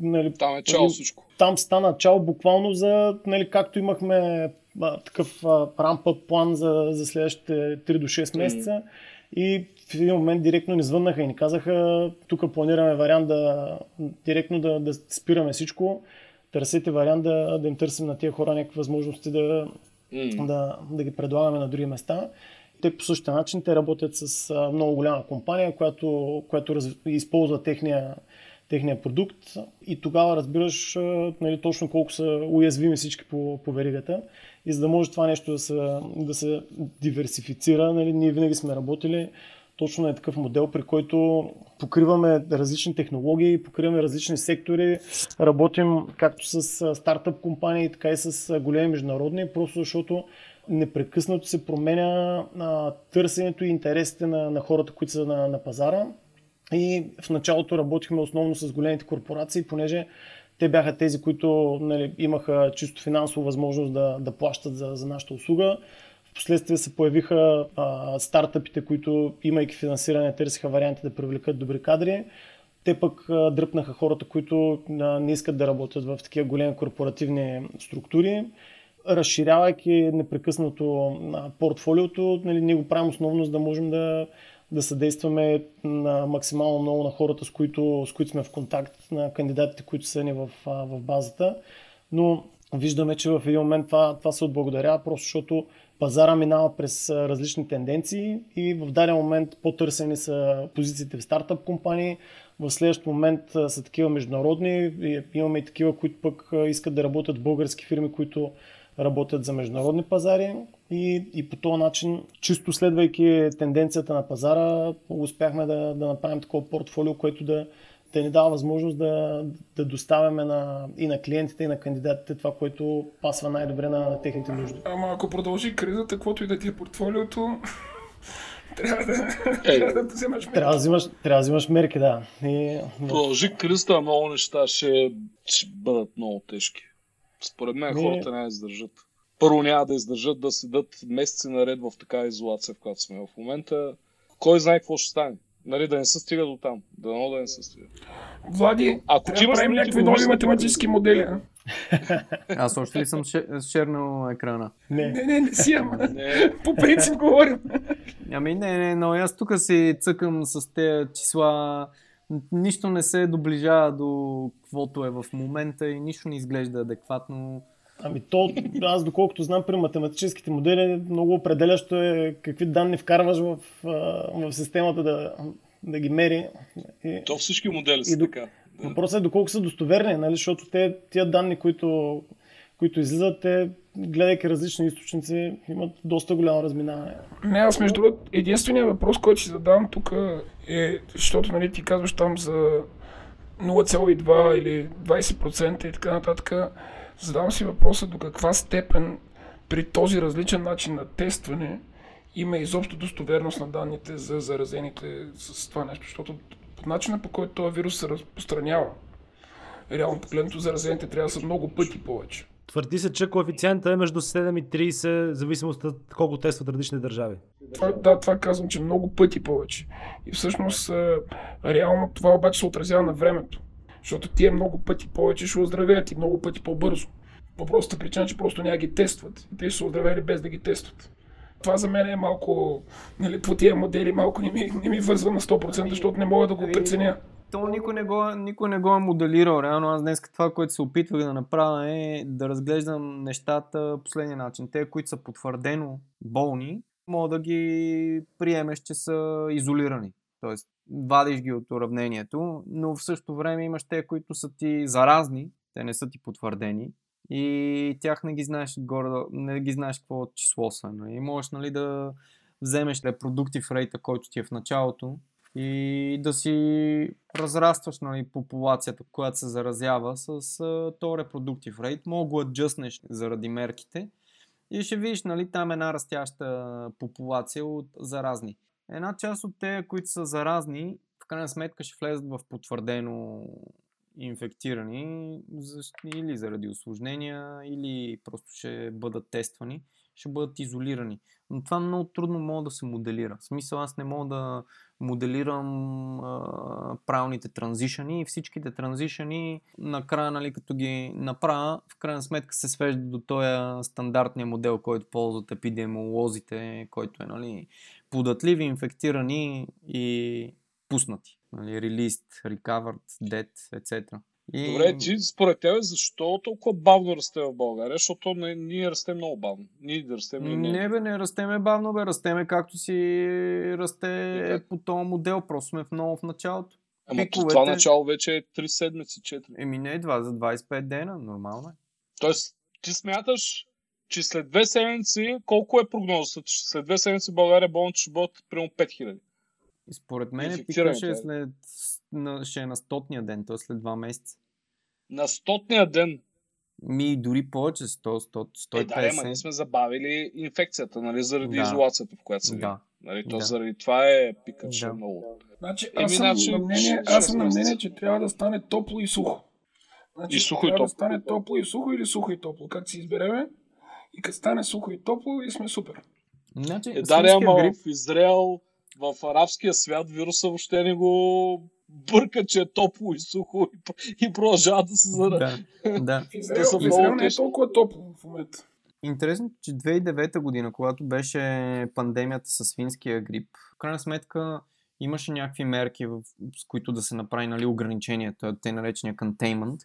Нали, там е чао всичко. Там стана чао буквално за, нали, както имахме а, такъв рампа план за, за следващите 3 до 6 месеца. Mm. И в един момент директно ни звъннаха и ни казаха, тук планираме вариант да директно да, да спираме всичко. Търсете вариант да, да им търсим на тия хора някакви възможности да, mm. да, да ги предлагаме на други места. Те по същия начин те работят с много голяма компания, която, която раз, използва техния, техния продукт и тогава разбираш нали, точно колко са уязвими всички по, по веригата. И за да може това нещо да се, да се диверсифицира, нали, ние винаги сме работили точно на такъв модел, при който покриваме различни технологии, покриваме различни сектори, работим както с стартъп компании, така и с големи международни, просто защото непрекъснато се променя а, търсенето и интересите на, на хората, които са на, на пазара. И в началото работихме основно с големите корпорации, понеже те бяха тези, които нали, имаха чисто финансово възможност да, да плащат за, за нашата услуга. Впоследствие се появиха а, стартъпите, които имайки финансиране, търсиха варианти да привлекат добри кадри. Те пък а, дръпнаха хората, които а, не искат да работят в такива големи корпоративни структури разширявайки непрекъснато на портфолиото, нали, ние го правим основно, за да можем да, да съдействаме на максимално много на хората, с които, с които сме в контакт, на кандидатите, които са ни в, в базата. Но виждаме, че в един момент това, това се отблагодарява, просто защото пазара минава през различни тенденции и в даден момент по-търсени са позициите в стартъп компании, в следващ момент са такива международни, имаме и такива, които пък искат да работят в български фирми, които работят за международни пазари и, и по този начин, чисто следвайки тенденцията на пазара, успяхме да, да направим такова портфолио, което да, да ни дава възможност да, да доставяме на, и на клиентите, и на кандидатите това, което пасва най-добре на, на техните нужди. Ама ако продължи кризата, каквото и да ти е портфолиото, <laughs> трябва да, е, трябва да вземаш мерки. Трябва да взимаш, трябва да взимаш мерки, да. И... Продължи кризата, много неща ще, ще бъдат много тежки. Според мен не... хората няма да издържат. Първо няма да издържат да седат месеци наред в такава изолация, в която сме в момента. Кой знае какво ще стане? Нали, да не се стига до там. Да да не се стига. Влади, Ако да правим някакви нови математически модели. А? <laughs> Аз още ли съм шернал екрана? Не, не, не, не си, ама. По принцип говорим. Ами не, не, но аз тук си цъкам с тези числа нищо не се доближава до каквото е в момента и нищо не изглежда адекватно. Ами то, аз доколкото знам при математическите модели, много определящо е какви данни вкарваш в, в системата да, да ги мери. И, то всички модели са така. Въпросът е доколко са достоверни, нали? защото те, тия данни, които, които излизат, те гледайки различни източници, имат доста голямо разминаване. Не, аз между другото, единственият въпрос, който си задавам тук е, защото нали, ти казваш там за 0,2 или 20% и така нататък, задавам си въпроса до каква степен при този различен начин на тестване има изобщо достоверност на данните за заразените с това нещо, защото по начина по който този вирус се разпространява, реално погледнато заразените трябва да са много пъти повече. Твърди се, че коефициента е между 7 и 30, в зависимост от колко тестват различни държави. Това, да, това казвам, че много пъти повече. И всъщност, реално това обаче се отразява на времето. Защото тия много пъти повече ще оздравеят и много пъти по-бързо. По простата причина, че просто няма ги тестват. И те са оздравели без да ги тестват. Това за мен е малко, нали, по тия модели малко не ми, не ми вързва на 100%, защото не мога да го преценя то никой не, го, никой не го е моделирал. Реално аз днес това, което се опитвах да направя е да разглеждам нещата последния начин. Те, които са потвърдено болни, мога да ги приемеш, че са изолирани. Тоест, вадиш ги от уравнението, но в същото време имаш те, които са ти заразни, те не са ти потвърдени и тях не ги знаеш горе, не ги знаеш какво число са. И нали? можеш нали, да вземеш репродуктив рейта, който ти е в началото и да си разрастваш нали, популацията, която се заразява с а, то репродуктив рейт. Мога го аджъснеш заради мерките и ще видиш нали, там една растяща популация от заразни. Една част от те, които са заразни, в крайна сметка ще влезат в потвърдено инфектирани или заради осложнения, или просто ще бъдат тествани, ще бъдат изолирани. Но това много трудно мога да се моделира. В смисъл аз не мога да моделирам а, правилните транзишъни и всичките транзишъни накрая, нали, като ги направя, в крайна сметка се свежда до този стандартния модел, който ползват епидемиолозите, който е нали, податливи, инфектирани и пуснати. Нали, released, recovered, dead, etc. И... Добре, ти според тебе защо толкова бавно расте в България? Защото не, ние растем много бавно. Ние да растем не, не. бе, не растеме бавно, бе, растеме както си расте е, по този модел. Просто сме в много в началото. Ама Пиковете... това начало вече е 3 седмици, 4. Еми не, 2 за 25 дена, нормално е. Тоест, ти смяташ, че след две седмици, колко е прогнозата? След две седмици България болните ще бъдат примерно 5000. И според мен пика ще е, след, на, ще е на стотния ден, т.е. след два месеца. На стотния ден? Ми дори повече, 100, 100 150. Е, да, ама ние сме забавили инфекцията, нали, заради да. изолацията, в която са да. Нали, то да. заради това е пика, че да. много. Значи, аз, съм значи, на мнение, аз съм на мнение, че трябва да стане топло и сухо. Значи, и сухо и топло. да стане топло и сухо или сухо и топло, как си избереме. И като стане сухо и топло, и сме супер. Значи, е, да, ама грип... в Израел в арабския свят вируса въобще не го бърка, че е топло и сухо и, и продължава да се зара. Да, да. <laughs> Израел, в Израел не е толкова топло в момента. Интересно, че 2009 година, когато беше пандемията с свинския грип, в крайна сметка имаше някакви мерки, с които да се направи нали, ограничението, те наречения containment.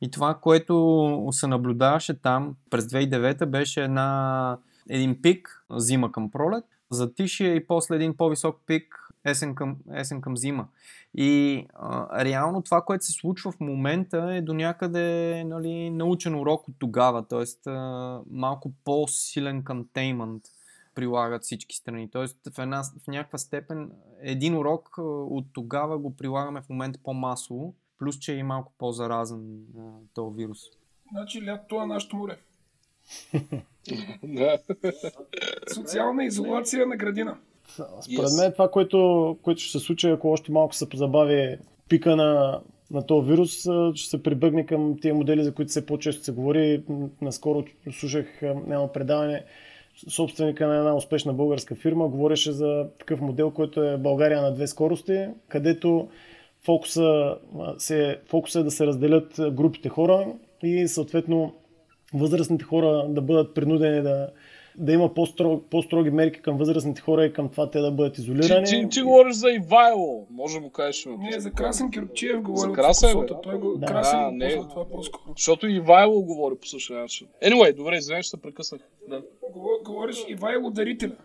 И това, което се наблюдаваше там през 2009 беше една, един пик, зима към пролет, затишие и после един по-висок пик есен към, есен към зима. И а, реално това, което се случва в момента е до някъде нали, научен урок от тогава, т.е. малко по-силен контеймент прилагат всички страни. Т.е. В, една, в някаква степен един урок от тогава го прилагаме в момента по-масово, плюс че е и малко по-заразен този вирус. Значи лятото е нашето море. Социална изолация на градина. Според yes. мен това, което, което ще се случи, ако още малко се позабави пика на, на този вирус, ще се прибъгне към тези модели, за които се по-често се говори. Наскоро слушах едно предаване, собственика на една успешна българска фирма говореше за такъв модел, който е България на две скорости, където фокуса, се, фокуса е да се разделят групите хора и съответно възрастните хора да бъдат принудени да, да има по-строг, по-строги мерки към възрастните хора и към това те да бъдат изолирани. Ти, ти, ти говориш за Ивайло, може да му кажеш. Не, за Красен Кирчиев говори. За Красен, бе? Той го, да. Красен а, не, това по-скоро. Защото Ивайло говори по същия начин. Anyway, добре, извиня, ще се прекъснах. Да. Говориш Ивайло дарителя.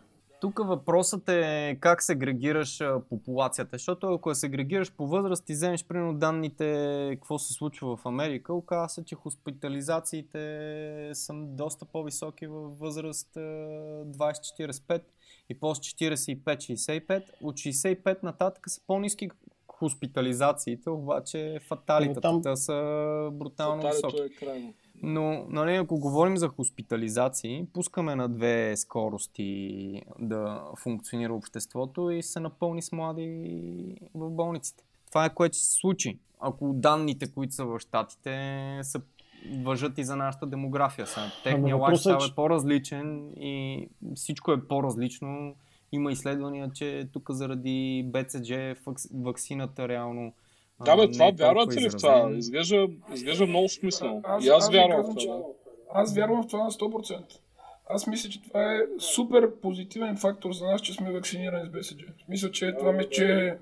Тук въпросът е как сегрегираш популацията, защото ако я сегрегираш по възраст и вземеш примерно данните какво се случва в Америка, оказва се, че хоспитализациите са доста по-високи във възраст 20-45 и после 45-65. От 65 нататък са по-низки хоспитализациите, обаче фаталитата там... са брутално високи. Е крайно. Но, нали, ако говорим за хоспитализации, пускаме на две скорости да функционира обществото и се напълни с млади в болниците. Това е което се случи. Ако данните, които са в щатите, са въжат и за нашата демография. Техният лайфстайл е, е по-различен и всичко е по-различно. Има изследвания, че тук заради БЦЖ вакцината реално да, бе, това вярвате ли в това? Изглежда, изглежда много смислено. Аз, и аз, аз вярвам в това. аз вярвам в това на 100%. Аз мисля, че това е супер позитивен фактор за нас, че сме вакцинирани с БСД. Мисля, че това ми, че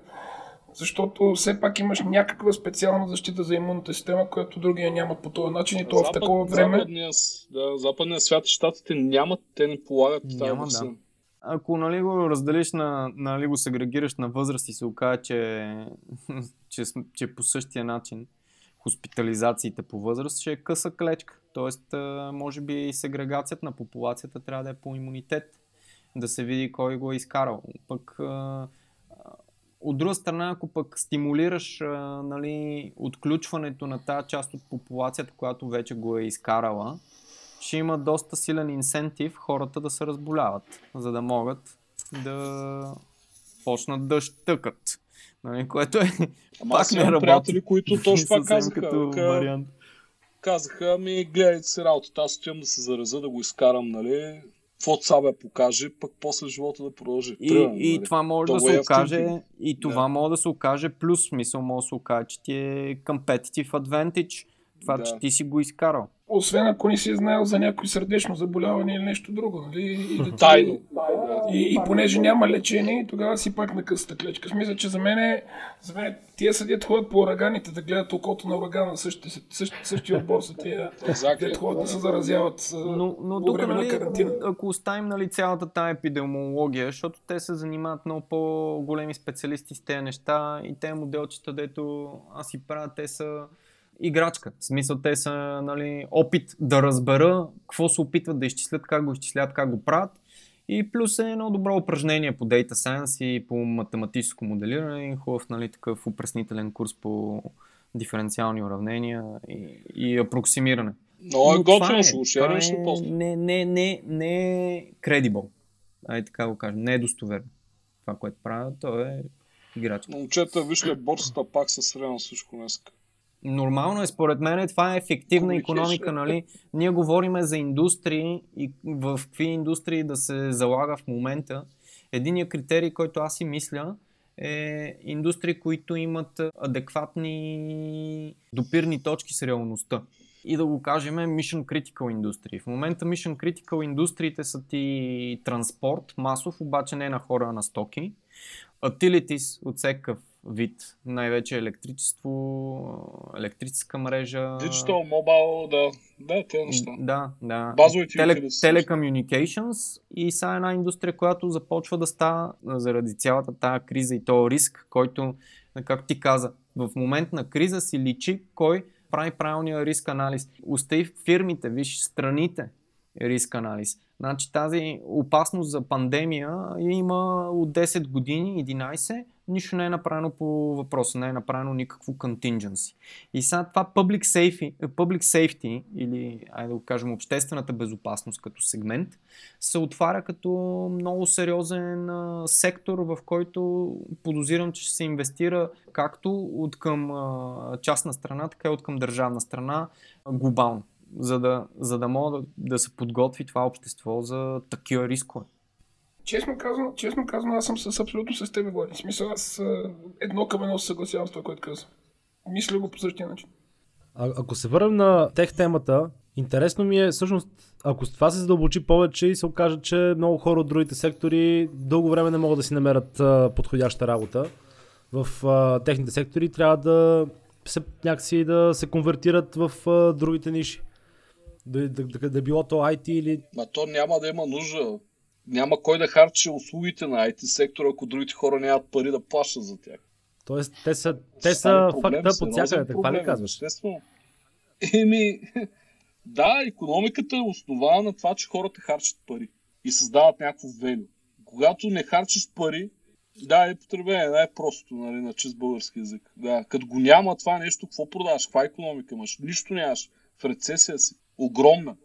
защото все пак имаш някаква специална защита за имунната система, която другия нямат по този начин и то Запад, в такова време. Западния, да, западния свят, щатите нямат, те не полагат Няма, тази да. Ако нали, го разделиш на, нали, го сегрегираш на възраст и се окаже, че, че, че по същия начин хоспитализациите по възраст ще е къса клечка. Тоест, може би сегрегацията на популацията трябва да е по имунитет, да се види кой го е изкарал. Пък от друга страна, ако пък стимулираш нали, отключването на тази част от популацията, която вече го е изкарала, ще има доста силен инсентив хората да се разболяват, за да могат да почнат да щъкат. Нали, което е Ама пак не имам работи. приятели, които точно това казаха. като Ка- вариант. Казаха, ами гледайте си работата, аз отивам да се зараза, да го изкарам, нали? Каквото Сабе покаже, пък после живота да продължи. И, Примерно, и нали? това може То да е се в окаже, и това Да. може да се окаже плюс, смисъл може да се окаже, че ти е competitive advantage, това, Да. че ти си го изкарал. Освен ако не си знаел за някой сърдечно заболяване или нещо друго, нали? И, да ти- Тайно. И, и понеже няма лечение, тогава си пак на късата клечка. С мисля, че за мен, е- за мен е- тия съдят ходят по ураганите да гледат окото на урагана, същия, същия, същия отбор са тия, Exactly. ходят да се заразяват Но, но по време на нали, карантина. ако оставим нали, цялата тази епидемиология, защото те се занимават много по-големи специалисти с тези неща и те моделчета, дето аз си правя, те са играчка. В смисъл, те са нали, опит да разбера какво се опитват да изчислят, как го изчислят, как го правят. И плюс е едно добро упражнение по Data Science и по математическо моделиране и хубав нали, такъв упреснителен курс по диференциални уравнения и, и апроксимиране. Много е Но това готино, ще го шерваш ли е- после? Не, не, не, не е credible. Ай така го кажем. Не е достоверно. Това, което правя, то е играчка. Момчета, вижте, борсата пак се срена всичко днес. Нормално е, според мен, това е ефективна економика, нали? Ние говорим за индустрии и в какви индустрии да се залага в момента. Единият критерий, който аз си мисля, е индустрии, които имат адекватни допирни точки с реалността. И да го кажем Mission Critical индустрии. В момента Mission Critical индустриите са ти транспорт, масов, обаче не на хора, а на стоки. Utilities от всекакъв вид, най-вече електричество, електрическа мрежа. Digital, мобайл, да. Да, тези неща. Да, да. Базовите Теле, telecommunications и са една индустрия, която започва да става заради цялата тази криза и този риск, който, как ти каза, в момент на криза си личи кой прави правилния риск анализ. Остави фирмите, виж страните риск анализ. Значи тази опасност за пандемия има от 10 години, 11, нищо не е направено по въпроса, не е направено никакво contingency. И сега това public safety, public safety или, айде да го кажем, обществената безопасност като сегмент, се отваря като много сериозен а, сектор, в който подозирам, че ще се инвестира както от към а, частна страна, така и от към държавна страна глобално, за да, за да може да, да се подготви това общество за такива рискове. Честно казано, честно казано, аз съм с абсолютно с теб, Влади. Смисъл, аз едно към едно се съгласявам с това, което каза. Мисля го по същия начин. А, ако се върнем на тех темата, интересно ми е всъщност, ако с това се задълбочи повече и се окаже, че много хора от другите сектори дълго време не могат да си намерят а, подходяща работа в а, техните сектори, трябва да се, някакси да се конвертират в а, другите ниши. Да, да, да, да било то IT или... Ма то няма да има нужда. Няма кой да харчи услугите на IT сектора, ако другите хора нямат пари да плащат за тях. Тоест, те са, те са факта под всякъде. Каква ли казваш? Естествено. Еми, <laughs> да, економиката е основана на това, че хората харчат пари и създават някакво велю. Когато не харчиш пари, да, е потребление, най-просто, нали, на чист български язик. Да, като го няма това нещо, какво продаваш? Каква економика имаш? Нищо нямаш. В рецесия си. Огромна.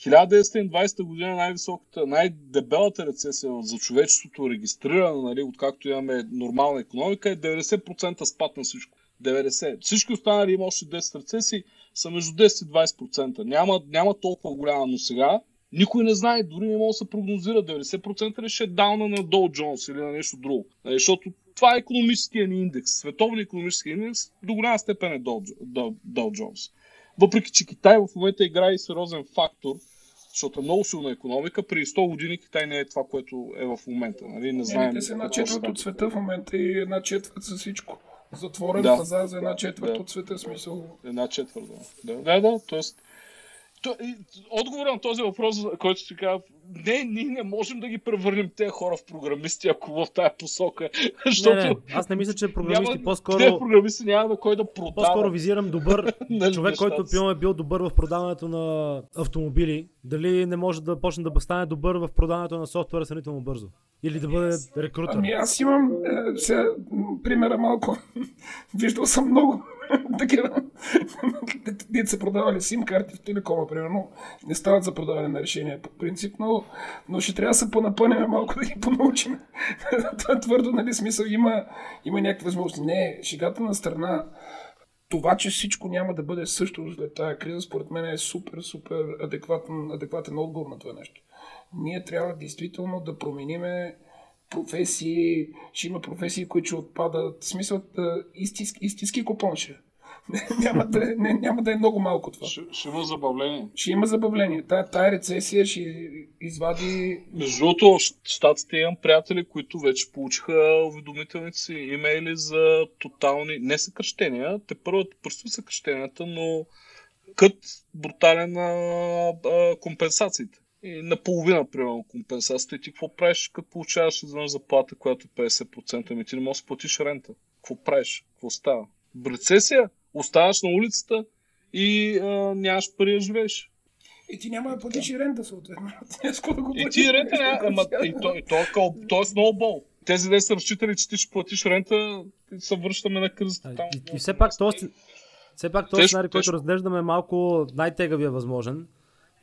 1920 година най-високата, най-дебелата рецесия за човечеството, регистрирана, нали, откакто имаме нормална економика, е 90% спад на всичко. 90. Всички останали има още 10 рецесии, са между 10 и 20%. Няма, няма толкова голяма, но сега никой не знае, дори не може да се прогнозира 90% ли ще е дауна на Dow Jones или на нещо друго. Нали, Защото това е економическия ни индекс. Световният економически индекс до голяма степен е Dow, Dow Jones. Въпреки, че Китай в момента играе и сериозен фактор, защото е много силна економика, преди 100 години Китай не е това, което е в момента. Нали? Не знаем. Еми, те са една четвърт от света в момента и една четвърт за всичко. Затворен Да. пазар за една четвърт Да. от света, смисъл. Една четвърта. Да, да, да. Тоест, то, и, отговора на този въпрос, който си казва, не, ние не можем да ги превърнем тези хора в програмисти, ако в тази посока. Не, Защото не, аз не мисля, че програмисти, няма, по-скоро, тези програмисти няма да кой да продава. по-скоро визирам добър <laughs> Нали, човек, който си. примерно е бил добър в продаването на автомобили. Дали не може да почне да стане добър в продаването на софтуера сравнително бързо? Или да бъде рекрутър? Ами аз имам е, сега, примера малко. Виждал съм много <laughs> такива. Дите са продавали сим карти в телекома, примерно. Не стават за продаване на решения по принцип, но, но ще трябва да се понапънем малко да ги понаучим. <laughs> Това твърдо, нали, смисъл има, има някакви възможности. Не, шегата на страна. Това, че всичко няма да бъде също след тази криза, според мен е супер, супер адекватен, адекватен отговор на това нещо. Ние трябва действително да промениме професии, ще има професии, които ще отпадат. В смисъл, да, истински, истински купон ще. <laughs> няма, да, е- не, няма да е много малко това. Ще, ще има забавление. Ще има забавление. Тая, тая рецесия ще извади... Между другото, щатите имам приятели, които вече получиха уведомителните си имейли за тотални, не съкръщения, те първо предстои съкръщенията, но кът брутален на компенсациите. И наполовина, примерно, компенсацията. И ти какво правиш, като получаваш извън заплата, която е 50%? Ами ти не можеш да платиш рента. Какво правиш? Какво става? В рецесия оставаш на улицата и а, нямаш пари да живееш. И ти няма да платиш и рента, съответно. <laughs> Го И ти рента няма, ама <laughs> и то, и то, е къл- то е сноубол. Тези де са разчитали, че ти ще платиш рента, и се връщаме на кризата. Там, И, и все пак този, все пак този сценарий, който разглеждаме е малко най-тегавия възможен.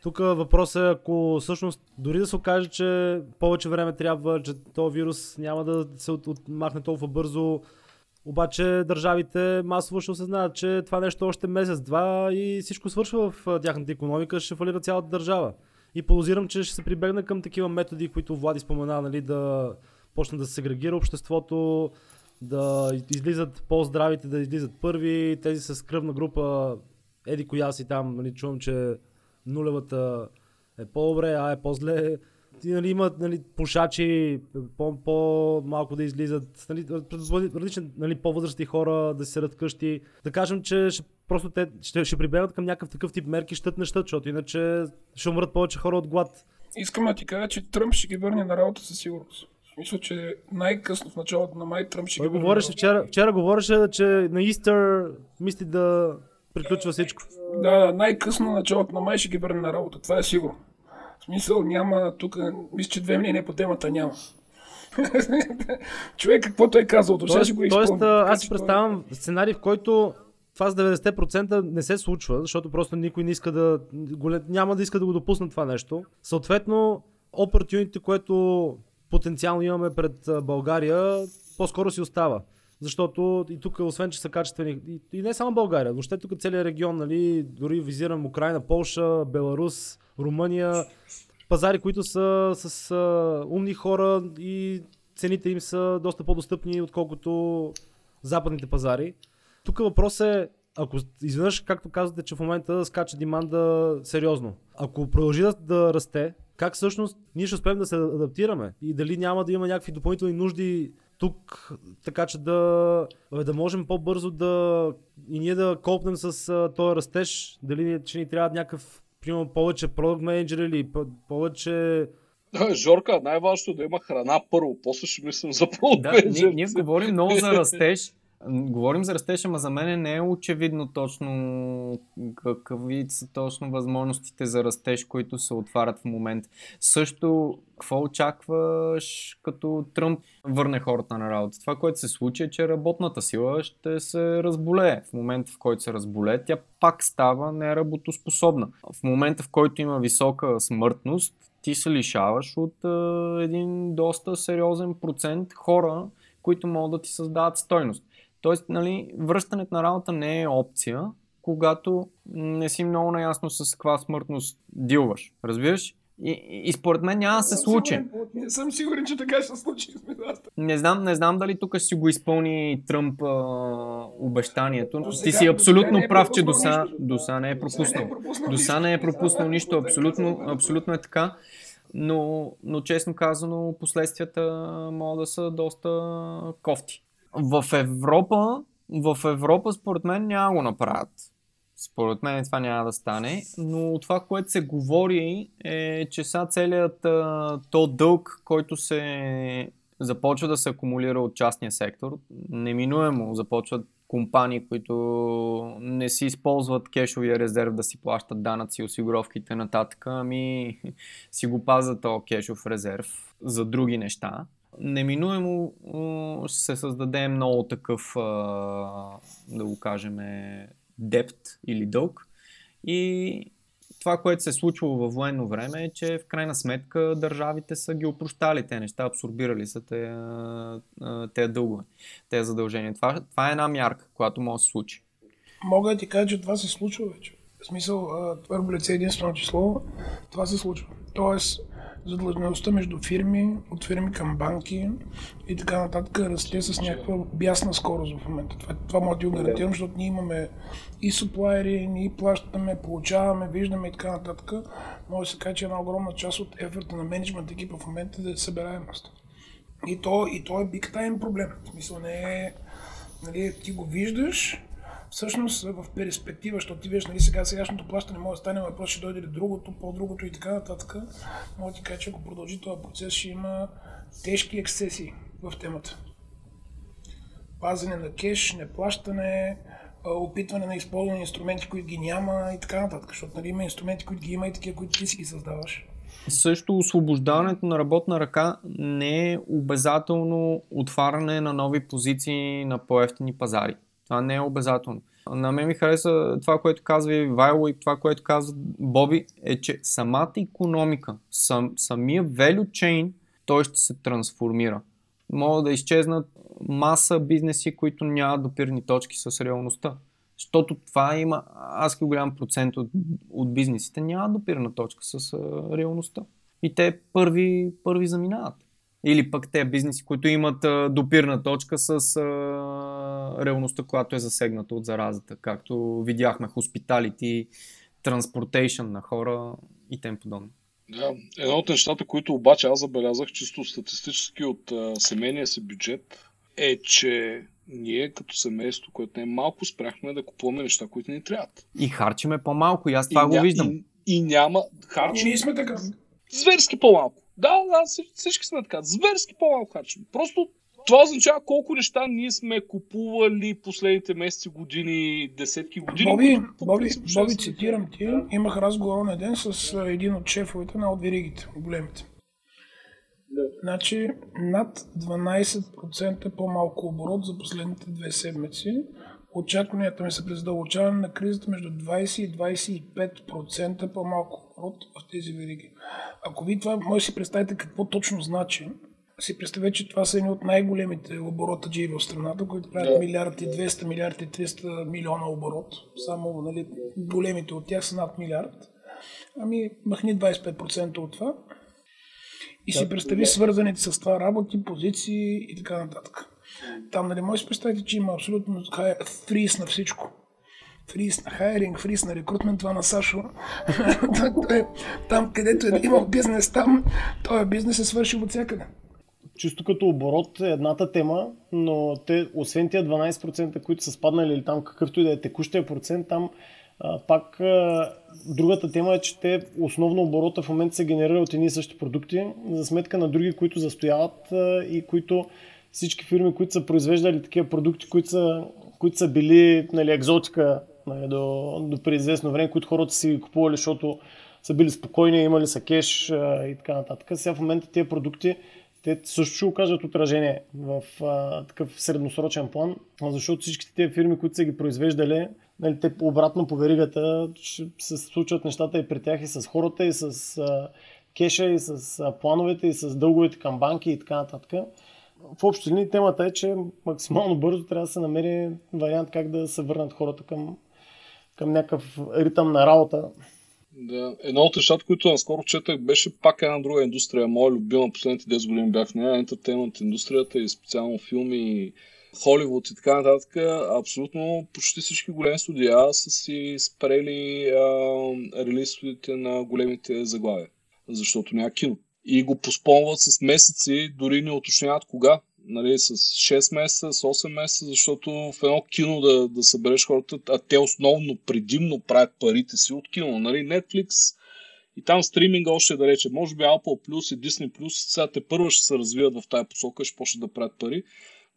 Тук въпросът е, ако всъщност дори да се окаже, че повече време трябва, че този вирус няма да се от, отмахне толкова бързо, обаче държавите масово ще осъзнаят, че това нещо още месец-два и всичко свършва в тяхната економика, ще фалира цялата държава. И подозирам, че ще се прибегне към такива методи, които Влади спомена, нали, да почне да се сегрегира обществото, да излизат по-здравите, да излизат първи, тези с кръвна група, еди коя си там, нали, чувам, че нулевата е по-добре, а е по-зле. И, нали, имат нали, пушачи, по- по-малко да излизат, нали, различни нали, по-възрастни хора да се седат къщи. Да кажем, че ще, просто те ще, ще прибегнат към някакъв такъв тип мерки, щът не щът, защото иначе ще умрат повече хора от глад. Искам да ти кажа, че Тръмп ще ги върне на работа със сигурност. Мисля, че най-късно в началото на май Тръмп ще Той ги говореше вчера, вчера говореше, че на Истър мисли да приключва всичко. Да, най-късно на началото на май ще ги върне на работа. Това е сигурно. В смисъл няма тук, мисля, че две мнения по темата няма. <laughs> Човек, каквото е казал, Тоест, ще го тоест изпълни. аз си представям сценарий, в който това с 90% не се случва, защото просто никой не иска да, няма да иска да го допусне това нещо. Съответно, opportunity, което потенциално имаме пред България, по-скоро си остава. Защото и тук, освен че са качествени, и, и не само България, въобще тук целият регион, нали, дори визирам Украина, Полша, Беларус, Румъния, пазари, които са с а, умни хора и цените им са доста по-достъпни, отколкото западните пазари. Тук въпрос е, ако изведнъж, както казвате, че в момента скача деманда сериозно, ако продължи да, да расте, как всъщност ние ще успеем да се адаптираме и дали няма да има някакви допълнителни нужди тук, така че да, да можем по-бързо да и ние да копнем с а, този растеж, дали ни- че ни трябва някакъв примерно повече продукт менеджер или по- повече Жорка, най-важното е да има храна първо, после ще мислим за Да, продукт. ние, ние говорим много за растеж. <laughs> Говорим за растеж, ама за мен не е очевидно точно какви са точно възможностите за растеж, които се отварят в момента. Също, какво очакваш като Тръмп върне хората на работа? Това, което се случи е, че работната сила ще се разболее. В момента, в който се разболее, тя пак става неработоспособна. В момента, в който има висока смъртност, ти се лишаваш от а, един доста сериозен процент хора, които могат да ти създават стойност. Тоест, нали, връщането на работа не е опция, когато не си много наясно с каква смъртност дилваш. Разбираш? И, и, според мен няма да се случи. сигурен- Не съм сигурен, че така ще се случи. Не знам, не знам дали тук ще си го изпълни Тръмп а, обещанието. До Ти сега- си до абсолютно сега е прав, че до пропуснал сега, нищо. до сега не е пропуснал. пропуснал До сега нищо. не е пропуснал нищо, абсолютно, абсолютно е така. Но, но честно казано, последствията могат да са доста кофти. В Европа, в Европа според мен няма го направят. Според мен това няма да стане, но това, което се говори е, че сега целият а, то дълг, който се започва да се акумулира от частния сектор, неминуемо започват компании, които не си използват кешовия резерв да си плащат данъци, осигуровките нататък, ами <laughs> си го пазят този кешов резерв за други неща. Неминуемо ще се създаде много такъв, да го кажем, депт или дълг. И това, което се е случвало във военно време е, че в крайна сметка държавите са ги опрощали те неща, абсорбирали са те, те дългове, те задължения. Това, това е една мярка, която може да се случи. Мога да ти кажа, че това се случва вече. В смисъл, твърдо лице е единствено число, това се случва. Тоест, задлъжнялостта между фирми, от фирми към банки и така нататък расте с някаква бясна скорост в момента. Това, това може да го гарантирам, защото ние имаме и суплайери, ние плащаме, получаваме, виждаме и така нататък. Може да се каже, че една огромна част от ефорта на менеджмент екипа в момента е да е събираемост. И то, и то е big time проблем. В смисъл не е, нали, ти го виждаш, всъщност в перспектива, защото ти виждаш, нали, сега сегашното плащане може да стане, въпрос ще дойде ли другото, по-другото и така нататък. Мога ти кажа, че ако продължи този процес, ще има тежки ексцесии в темата. Пазене на кеш, неплащане, опитване на използване инструменти, които ги няма и така нататък. Защото нали, има инструменти, които ги има и такива, които ти си ги създаваш. Също освобождаването на работна ръка не е обязателно отваряне на нови позиции на по-ефтини пазари. Това не е обязателно. На мен ми хареса това, което казва и Вайло и това, което казва Боби, е, че самата економика, сам, самия value chain, той ще се трансформира. Могат да изчезнат маса бизнеси, които нямат допирни точки с реалността. Защото това има адски голям процент от, от бизнесите няма допирна точка с реалността. И те първи, първи заминават. Или пък те бизнеси, които имат а, допирна точка с а, реалността, която е засегната от заразата, както видяхме хоспиталити, транспортейшн на хора и тем подобно. Да, едно от нещата, които обаче аз забелязах чисто статистически от а, семейния си бюджет, е, че ние като семейство, което не е малко, спряхме да купуваме неща, които ни трябват. И харчиме по-малко, и аз това и го ня... виждам. И, и няма харчим. Ние сме така. Зверски по-малко. Да, да, всички сме така. Зверски по-малко харчим. Просто това означава колко неща ние сме купували последните месеци, години, десетки години. Боби, Боби, Боби цитирам ти, имах разговор на ден с един от шефовете на от веригите, големите. Да. Значи над 12% по-малко оборот за последните две седмици. Очакванията ми са през дълбочаване на кризата между 20 и 25% по-малко в тези вериги. Ако ви това може да си представите какво точно значи, си представете, че това са едни от най-големите оборота в страната, които правят да. милиард и 200, милиард и 300 милиона оборот. Само нали, големите от тях са над милиард. Ами, махни 25% от това. И си представи свързаните с това работи, позиции и така нататък. Там, нали, може да си представите, че има абсолютно фриз на всичко. Фриз на хайринг, фриз на рекрутмент, това на Сашо. <laughs> там, където е имал бизнес, там този бизнес е свършил от всякъде чисто като оборот е едната тема, но те, освен тия 12%, които са спаднали или там какъвто и да е текущия процент, там а, пак а, другата тема е, че те основно оборота в момента се генерира от едни и същи продукти, за сметка на други, които застояват а, и които всички фирми, които са произвеждали такива продукти, които са, които са били нали, екзотика нали, до, до преди време, които хората си купували, защото са били спокойни, имали са кеш а, и така нататък. Сега в момента тези продукти те също ще окажат отражение в а, такъв средносрочен план, защото всичките тези фирми, които са ги произвеждали, нали, те обратно по веригата ще се случват нещата и при тях и с хората, и с а, кеша, и с а, плановете, и с дълговете към банки и така нататък. В общи линии темата е, че максимално бързо трябва да се намери вариант как да се върнат хората към, към някакъв ритъм на работа. Да, едно от нещата, които наскоро четах, беше пак една друга индустрия. Моя любима последните 10 години бях в нея, ентертеймент индустрията и специално филми, Холивуд и така нататък. Абсолютно почти всички големи студия са си спрели а, релизите на големите заглавия, защото няма кино. И го поспомват с месеци, дори не уточняват кога. Нали, с 6 месеца, с 8 месеца, защото в едно кино да, да събереш хората, а те основно предимно правят парите си от кино. Нали, Netflix и там стриминга още да рече. Може би Apple Plus и Disney Plus сега те първо ще се развият в тази посока, ще почнат да правят пари.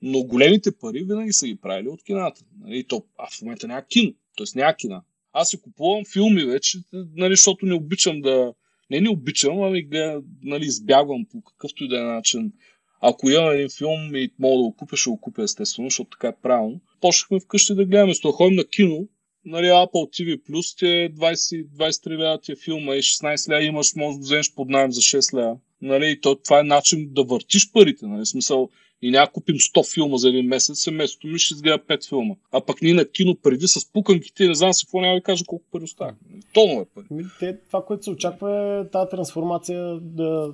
Но големите пари винаги са ги правили от кината. Нали, то, а в момента няма кино, т.е. няма кина. Аз си купувам филми вече, нали, защото не обичам да... Не не обичам, ами нали, избягвам по какъвто и да е начин. Ако имам един филм и мога да го купя, ще го купя естествено, защото така е правилно. Почнахме вкъщи да гледаме. С това ходим на кино, нали, Apple TV Plus ти е 20, 23 лева ти е филма и 16 лева имаш, може да вземеш под найем за 6 лева. Нали, то, това е начин да въртиш парите. Нали, смисъл, и няма купим 100 филма за един месец, семейството ми ще изгледа 5 филма. А пък ние на кино преди с пуканките, не знам си какво няма да кажа колко пари остават. Тонове пари. Те, това, което се очаква е тази трансформация да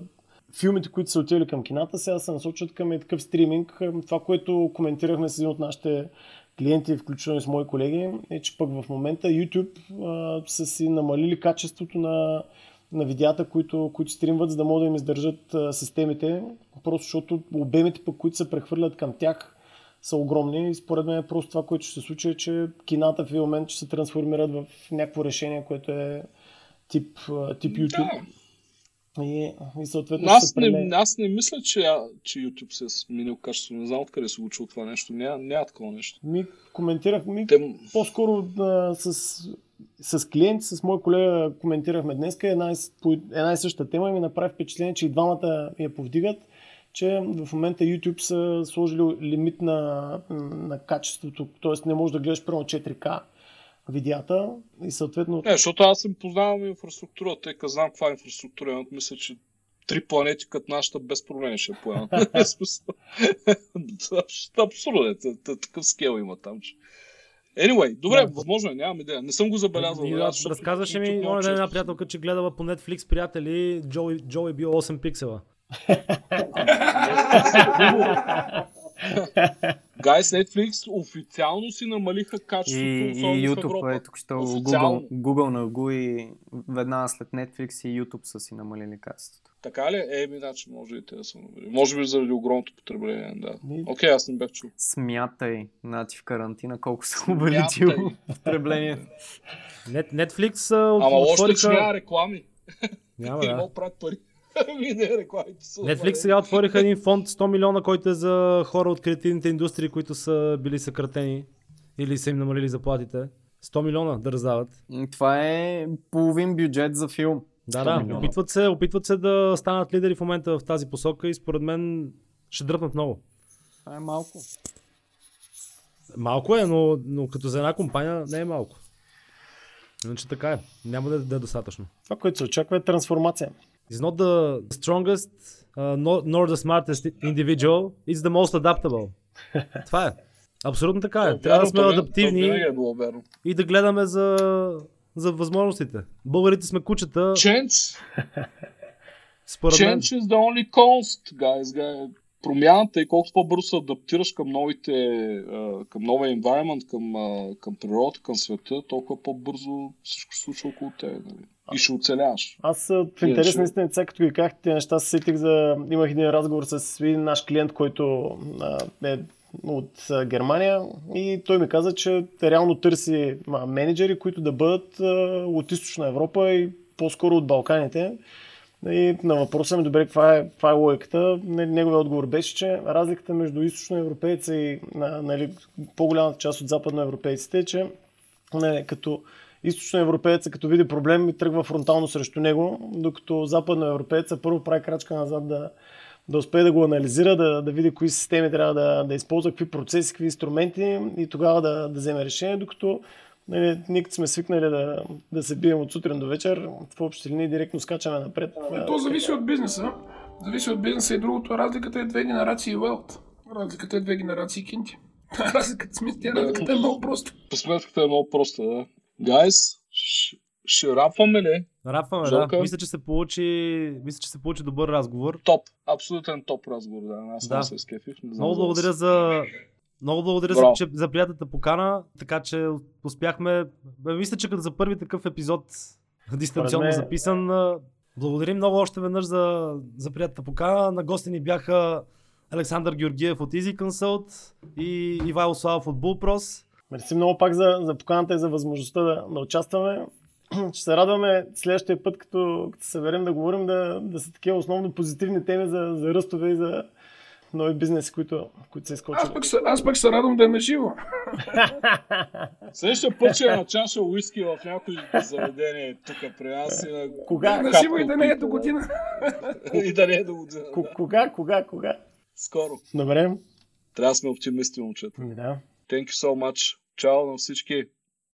филмите, които са отивали към кината, сега се насочат към е такъв стриминг. Това, което коментирахме с един от нашите клиенти, включително и с мои колеги, е, че пък в момента YouTube а, са си намалили качеството на, на видеята, които, които стримват, за да могат да им издържат а, системите, просто защото обемите, пък, които се прехвърлят към тях, са огромни и според мен просто това, което ще се случи е, че кината в един момент ще се трансформират в някакво решение, което е тип, тип YouTube. Да. И, и съответно аз, не, аз не мисля, че, че YouTube се е сменил качество. Не знам откъде се учил това нещо. Няма, няма такова нещо. Ми коментирах, ми Те... по-скоро а, с, с клиенти, с мой колега коментирахме днес една, една и съща тема и ми направи впечатление, че и двамата я повдигат, че в момента YouTube са сложили лимит на, на качеството, т.е. не можеш да гледаш първо 4K видеята и съответно... Не, защото аз съм познавам инфраструктурата, тъй като знам каква е инфраструктура, мисля, че три планети като нашата без проблеми ще поемат. <laughs> Абсурдно е, такъв скел има там, че... Anyway, добре, да. възможно е, нямам идея. Не съм го забелязал. Да, аз, разказваше ми ден една приятелка, че гледала по Netflix, приятели, Джо, Джо е бил 8 пиксела. <laughs> <laughs> Гайс, Netflix официално си намалиха качеството. И, и YouTube, е, тук ще Google, Google на Google и веднага след Netflix и YouTube са си намалили качеството. Така ли? Еми, значи може и те да са намалили. Може би заради огромното потребление, да. Окей, okay, аз не бях чул. Смятай, значи в карантина колко са увеличил <laughs> потреблението. Netflix Ама още че няма реклами. Няма, <laughs> да. И правят пари. Не, рекламите са. Netflix сега отвориха един фонд 100 милиона, който е за хора от креативните индустрии, които са били съкратени или са им намалили заплатите. 100 милиона да раздават. Това е половин бюджет за филм. Да, да. Опитват се, опитват се да станат лидери в момента в тази посока и според мен ще дръпнат много. Това е малко. Малко е, но, но като за една компания не е малко. Иначе така е. Няма да, да е достатъчно. Това, което се очаква е трансформация. He's not the strongest, uh, nor the smartest individual, it's the most adaptable. <laughs> Това е. Абсолютно така е. Трябва да сме адаптивни е и да гледаме за, за възможностите. Българите сме кучета. Change. <laughs> Според Change мен... is the only cost, guys. guys. Промяната и колкото по-бързо се адаптираш към новите, към новия environment, към, към природата, към света, толкова по-бързо всичко се случва около теб. Нали? И ще оцеляваш. Аз в интерес на истина, сега като ги казах тези неща, се сетих за... Имах един разговор с един наш клиент, който а, е от а, Германия и той ми каза, че реално търси а, менеджери, които да бъдат а, от източна Европа и по-скоро от Балканите. И на въпроса ми, добре, каква е, каква е логиката, неговият отговор беше, че разликата между източноевропейца и нали, по-голямата част от западноевропейците е, че нали, като източноевропееца, като види проблем, и тръгва фронтално срещу него, докато западноевропееца първо прави крачка назад да, да успее да го анализира, да, да види кои системи трябва да, да използва, какви процеси, какви инструменти и тогава да, да вземе решение, докато нали, ние като сме свикнали да, да се бием от сутрин до вечер, в общи линии директно скачаме напред. Е, то зависи от бизнеса. Зависи от бизнеса и другото. Разликата е две генерации wealth. Разликата е две генерации кинти. <laughs> Разликата, смисъл, разликата е много проста. Сметката е много проста, да. Гайс, ще рапваме ли? Рапваме, Жорка? да. Мисля, че се получи, мисля, че се получи добър разговор. Топ, абсолютен топ разговор, да. Аз да. се скефих. Много благодаря за, много благодаря за, че, за приятелата покана, така че успяхме. Бе, мисля, че като за първи такъв епизод <laughs> дистанционно записан. Благодарим много още веднъж за, за приятелата покана. На гости ни бяха Александър Георгиев от Easy Consult и Ивайло Славов от Bullpros. Мерси много пак за, за поканата и за възможността да, да участваме. <clears throat> Ще се радваме следващия път, като, като се съберем да говорим, да, да са такива основно позитивни теми за, за ръстове и за нови бизнеси, които, които са изкочили. Аз пък, се, аз пък се радвам да е наживо. <laughs> Следващия път ще е на чаша уиски в някой заведение тук при нас и на... Кога? На живо и да не е до година. <laughs> и да не е до година. К- кога, кога, кога? Скоро. Добре. Трябва да сме оптимисти, момчета. Ами да. Thank you so much. Чао на всички.